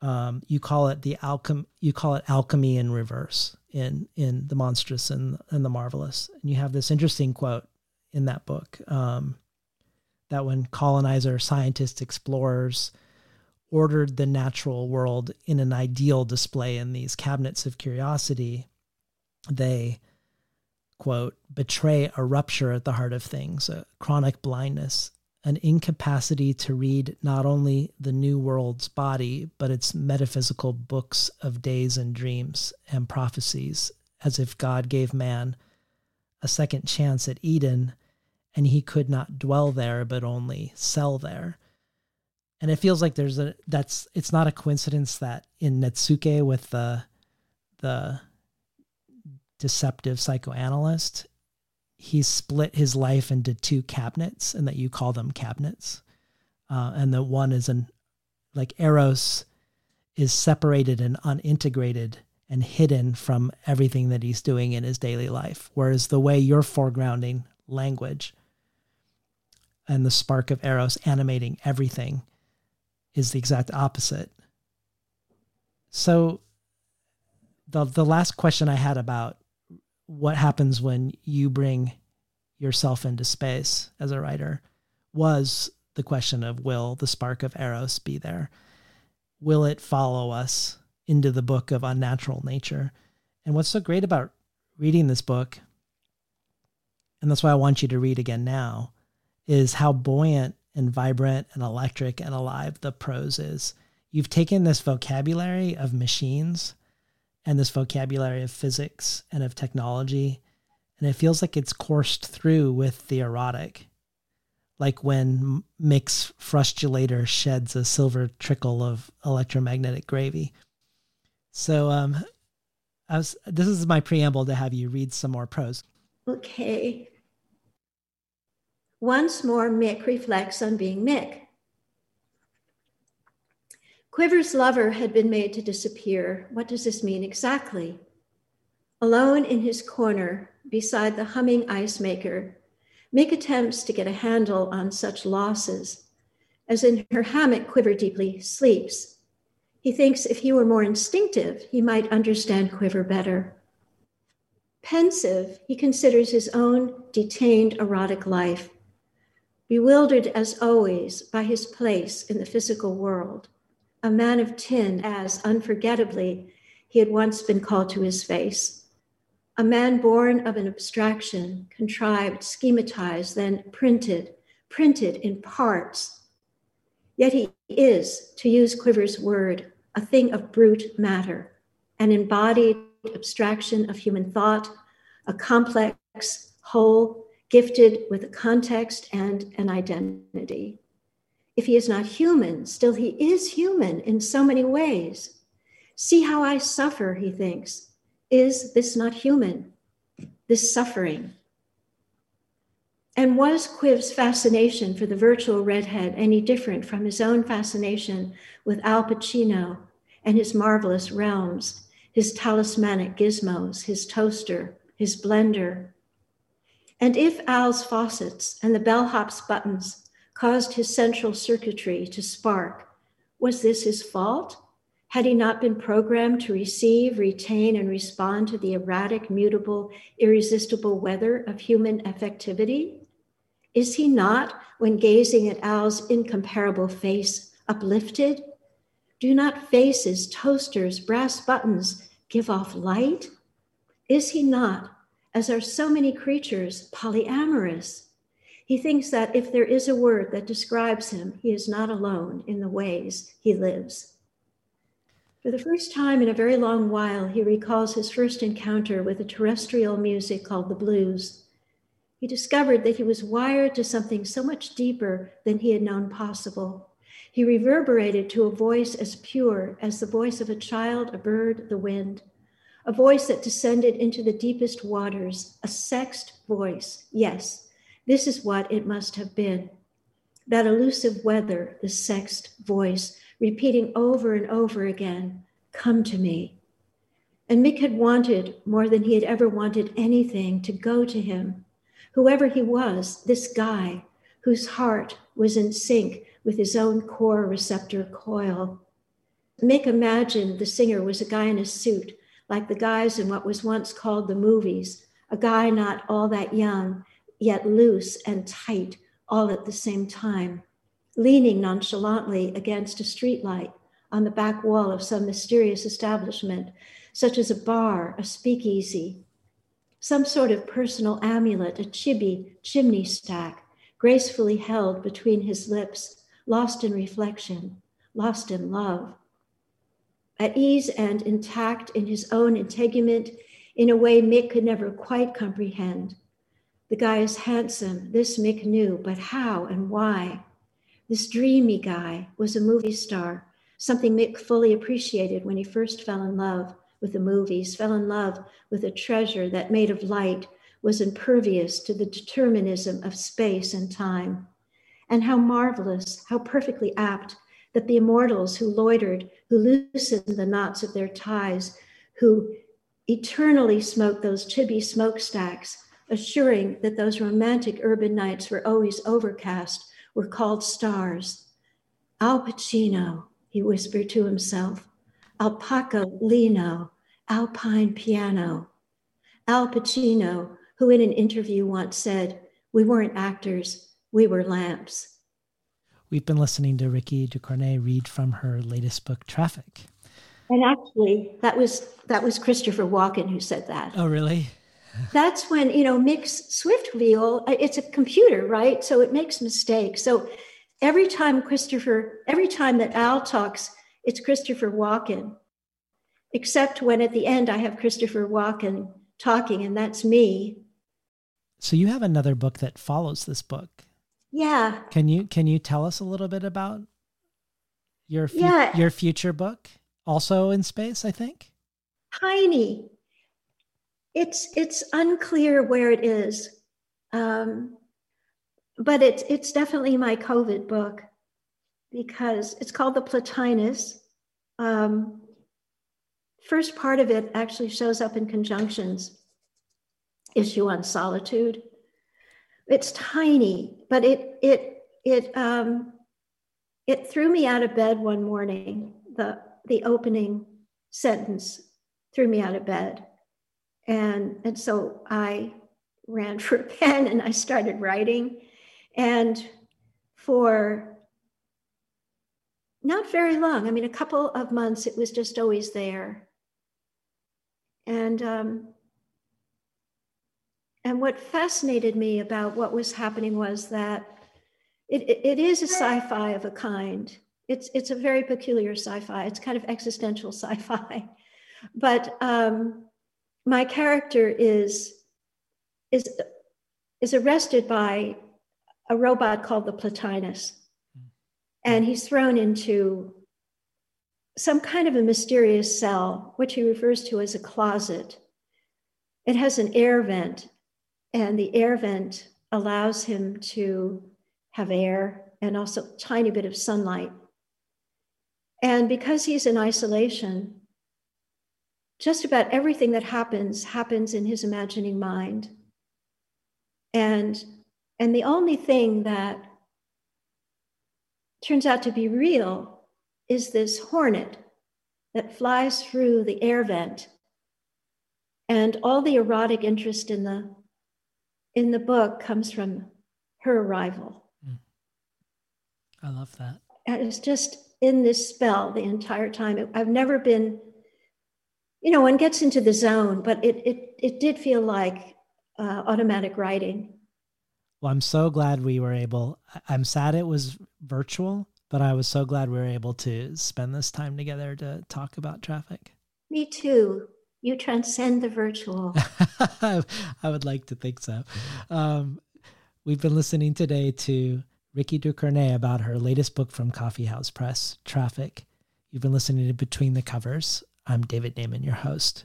um, you call it the alchem you call it alchemy in reverse in in the monstrous and and the marvelous and you have this interesting quote in that book. Um, that when colonizer, scientists, explorers ordered the natural world in an ideal display in these cabinets of curiosity, they quote betray a rupture at the heart of things, a chronic blindness, an incapacity to read not only the new world's body, but its metaphysical books of days and dreams and prophecies, as if God gave man a second chance at Eden and he could not dwell there but only sell there. And it feels like there's a that's it's not a coincidence that in Netsuke with the the deceptive psychoanalyst, he split his life into two cabinets and that you call them cabinets. Uh, and the one is an like Eros is separated and unintegrated and hidden from everything that he's doing in his daily life. Whereas the way you're foregrounding language and the spark of Eros animating everything is the exact opposite. So the the last question I had about what happens when you bring yourself into space as a writer was the question of will the spark of Eros be there? Will it follow us into the book of unnatural nature? And what's so great about reading this book, and that's why I want you to read again now, is how buoyant and vibrant and electric and alive the prose is. You've taken this vocabulary of machines and this vocabulary of physics and of technology. And it feels like it's coursed through with the erotic. Like when Mick's frustulator sheds a silver trickle of electromagnetic gravy. So um I was this is my preamble to have you read some more prose. Okay. Once more, Mick reflects on being Mick. Quiver's lover had been made to disappear. What does this mean exactly? Alone in his corner, beside the humming ice maker, Mick attempts to get a handle on such losses. As in her hammock, Quiver deeply sleeps. He thinks if he were more instinctive, he might understand Quiver better. Pensive, he considers his own detained erotic life, bewildered as always by his place in the physical world a man of tin, as unforgettably he had once been called to his face. A man born of an abstraction, contrived, schematized, then printed, printed in parts. Yet he is, to use Quiver's word, a thing of brute matter, an embodied abstraction of human thought, a complex whole gifted with a context and an identity. If he is not human, still he is human in so many ways. See how I suffer, he thinks. Is this not human? This suffering. And was Quiv's fascination for the virtual redhead any different from his own fascination with Al Pacino and his marvelous realms, his talismanic gizmos, his toaster, his blender? And if Al's faucets and the bellhop's buttons caused his central circuitry to spark. Was this his fault? Had he not been programmed to receive, retain, and respond to the erratic, mutable, irresistible weather of human affectivity? Is he not, when gazing at Al's incomparable face, uplifted? Do not faces, toasters, brass buttons give off light? Is he not, as are so many creatures, polyamorous? He thinks that if there is a word that describes him, he is not alone in the ways he lives. For the first time in a very long while, he recalls his first encounter with a terrestrial music called the blues. He discovered that he was wired to something so much deeper than he had known possible. He reverberated to a voice as pure as the voice of a child, a bird, the wind, a voice that descended into the deepest waters, a sexed voice, yes, this is what it must have been. That elusive weather, the sexed voice, repeating over and over again, Come to me. And Mick had wanted, more than he had ever wanted anything, to go to him. Whoever he was, this guy, whose heart was in sync with his own core receptor coil. Mick imagined the singer was a guy in a suit, like the guys in what was once called the movies, a guy not all that young, yet loose and tight all at the same time, leaning nonchalantly against a streetlight on the back wall of some mysterious establishment, such as a bar, a speakeasy, some sort of personal amulet, a chibi chimney stack, gracefully held between his lips, lost in reflection, lost in love. At ease and intact in his own integument, in a way Mick could never quite comprehend. The guy is handsome, this Mick knew, but how and why? This dreamy guy was a movie star, something Mick fully appreciated when he first fell in love with the movies, fell in love with a treasure that, made of light, was impervious to the determinism of space and time. And how marvelous, how perfectly apt that the immortals who loitered, who loosened the knots of their ties, who eternally smoked those chibi smokestacks, assuring that those romantic urban nights were always overcast, were called stars. Al Pacino, he whispered to himself, Alpaca Lino, Alpine Piano. Al Pacino, who in an interview once said, We weren't actors, we were lamps. We've been listening to Rikki Ducornet read from her latest book, Trafik. And actually, that was that was Christopher Walken who said that. Oh, really? That's when you know mix Swift wheel. Uh, it's a computer, right? So it makes mistakes. So every time Christopher, every time that Al talks, it's Christopher Walken except when at the end I have Christopher Walken talking, and that's me. So you have another book that follows this book. Yeah. Can you can you tell us a little bit about your fu- yeah. your future book? Also in space, I think. Tiny. It's it's unclear where it is, um, but it's it's definitely my COVID book because it's called the Plotinus. Um, first part of it actually shows up in conjunctions. Issue on solitude. It's tiny but it it it um it threw me out of bed one morning the the opening sentence threw me out of bed and and so i ran for a pen and i started writing and for not very long i mean a couple of months it was just always there and um, and what fascinated me about what was happening was that it, it, it is a sci-fi of a kind. It's it's a very peculiar sci-fi. It's kind of existential sci-fi, but um, my character is is is arrested by a robot called the Plotinus, hmm. and he's thrown into some kind of a mysterious cell, which he refers to as a closet. It has an air vent, and the air vent allows him to have air and also a tiny bit of sunlight. And because he's in isolation, just about everything that happens happens in his imagining mind. And, and the only thing that turns out to be real is this hornet that flies through the air vent. And all the erotic interest in the in the book comes from her arrival. Mm. I love that. And it's just in this spell the entire time. I've never been, you know, one gets into the zone, but it it it did feel like uh, automatic writing. Well, I'm so glad we were able. I'm sad it was virtual but I was so glad we were able to spend this time together to talk about Trafik. Me too. You transcend the virtual. I would like to think so. Um, we've been listening today to Rikki Ducornet about her latest book from Coffee House Press, Trafik. You've been listening to Between the Covers. I'm David Naimon, your host.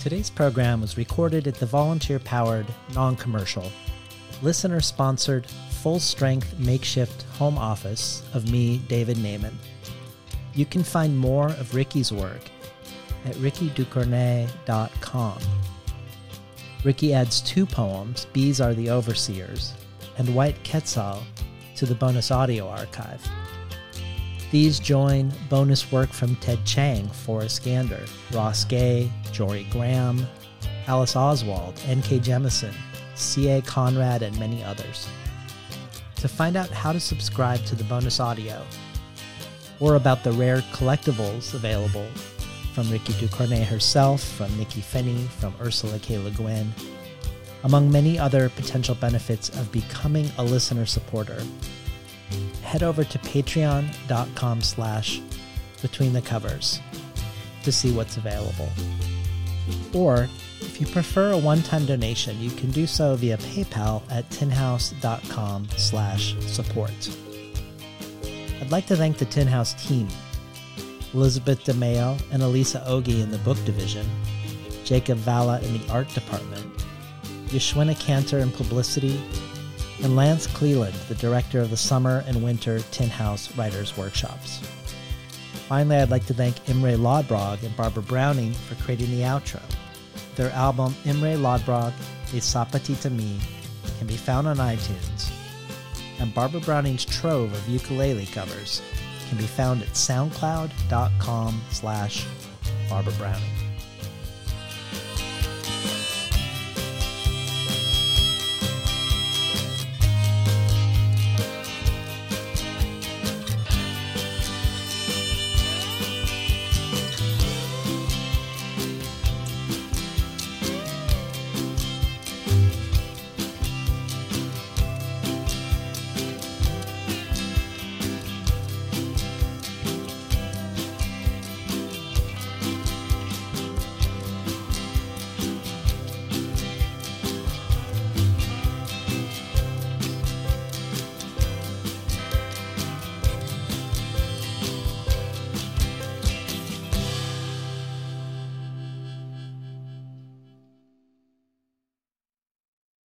Today's program was recorded at the volunteer powered, non commercial, listener sponsored, full strength makeshift home office of me, David Naimon. You can find more of Rikki's work at rikkiducornet.com. Rikki adds two poems, Bees Are the Overseers, and White Quetzal to the bonus audio archive. These join bonus work from Ted Chiang, Forrest Gander, Ross Gay, Jorie Graham, Alice Oswald, N.K. Jemisin, C.A. Conrad, and many others. To find out how to subscribe to the bonus audio, or about the rare collectibles available from Rikki Ducornet herself, from Nikky Finney, from Ursula K. Le Guin, among many other potential benefits of becoming a listener supporter, head over to patreon.com slash between the covers to see what's available. Or if you prefer a one-time donation, you can do so via PayPal at tinhouse.com slash support. I'd like to thank the Tin House team, Elizabeth DeMeo and Alyssa Ogi in the book division, Jakob Vala in the art department, Yashwina Canter in publicity, and Lance Cleland, the director of the summer and winter Tin House Writers Workshops. Finally, I'd like to thank Imre Lodbrog and Barbara Browning for creating the outro. Their album Imre Lodbrog, A Sapatita Me, can be found on iTunes, and Barbara Browning's trove of ukulele covers can be found at soundcloud.com slash Barbara Browning.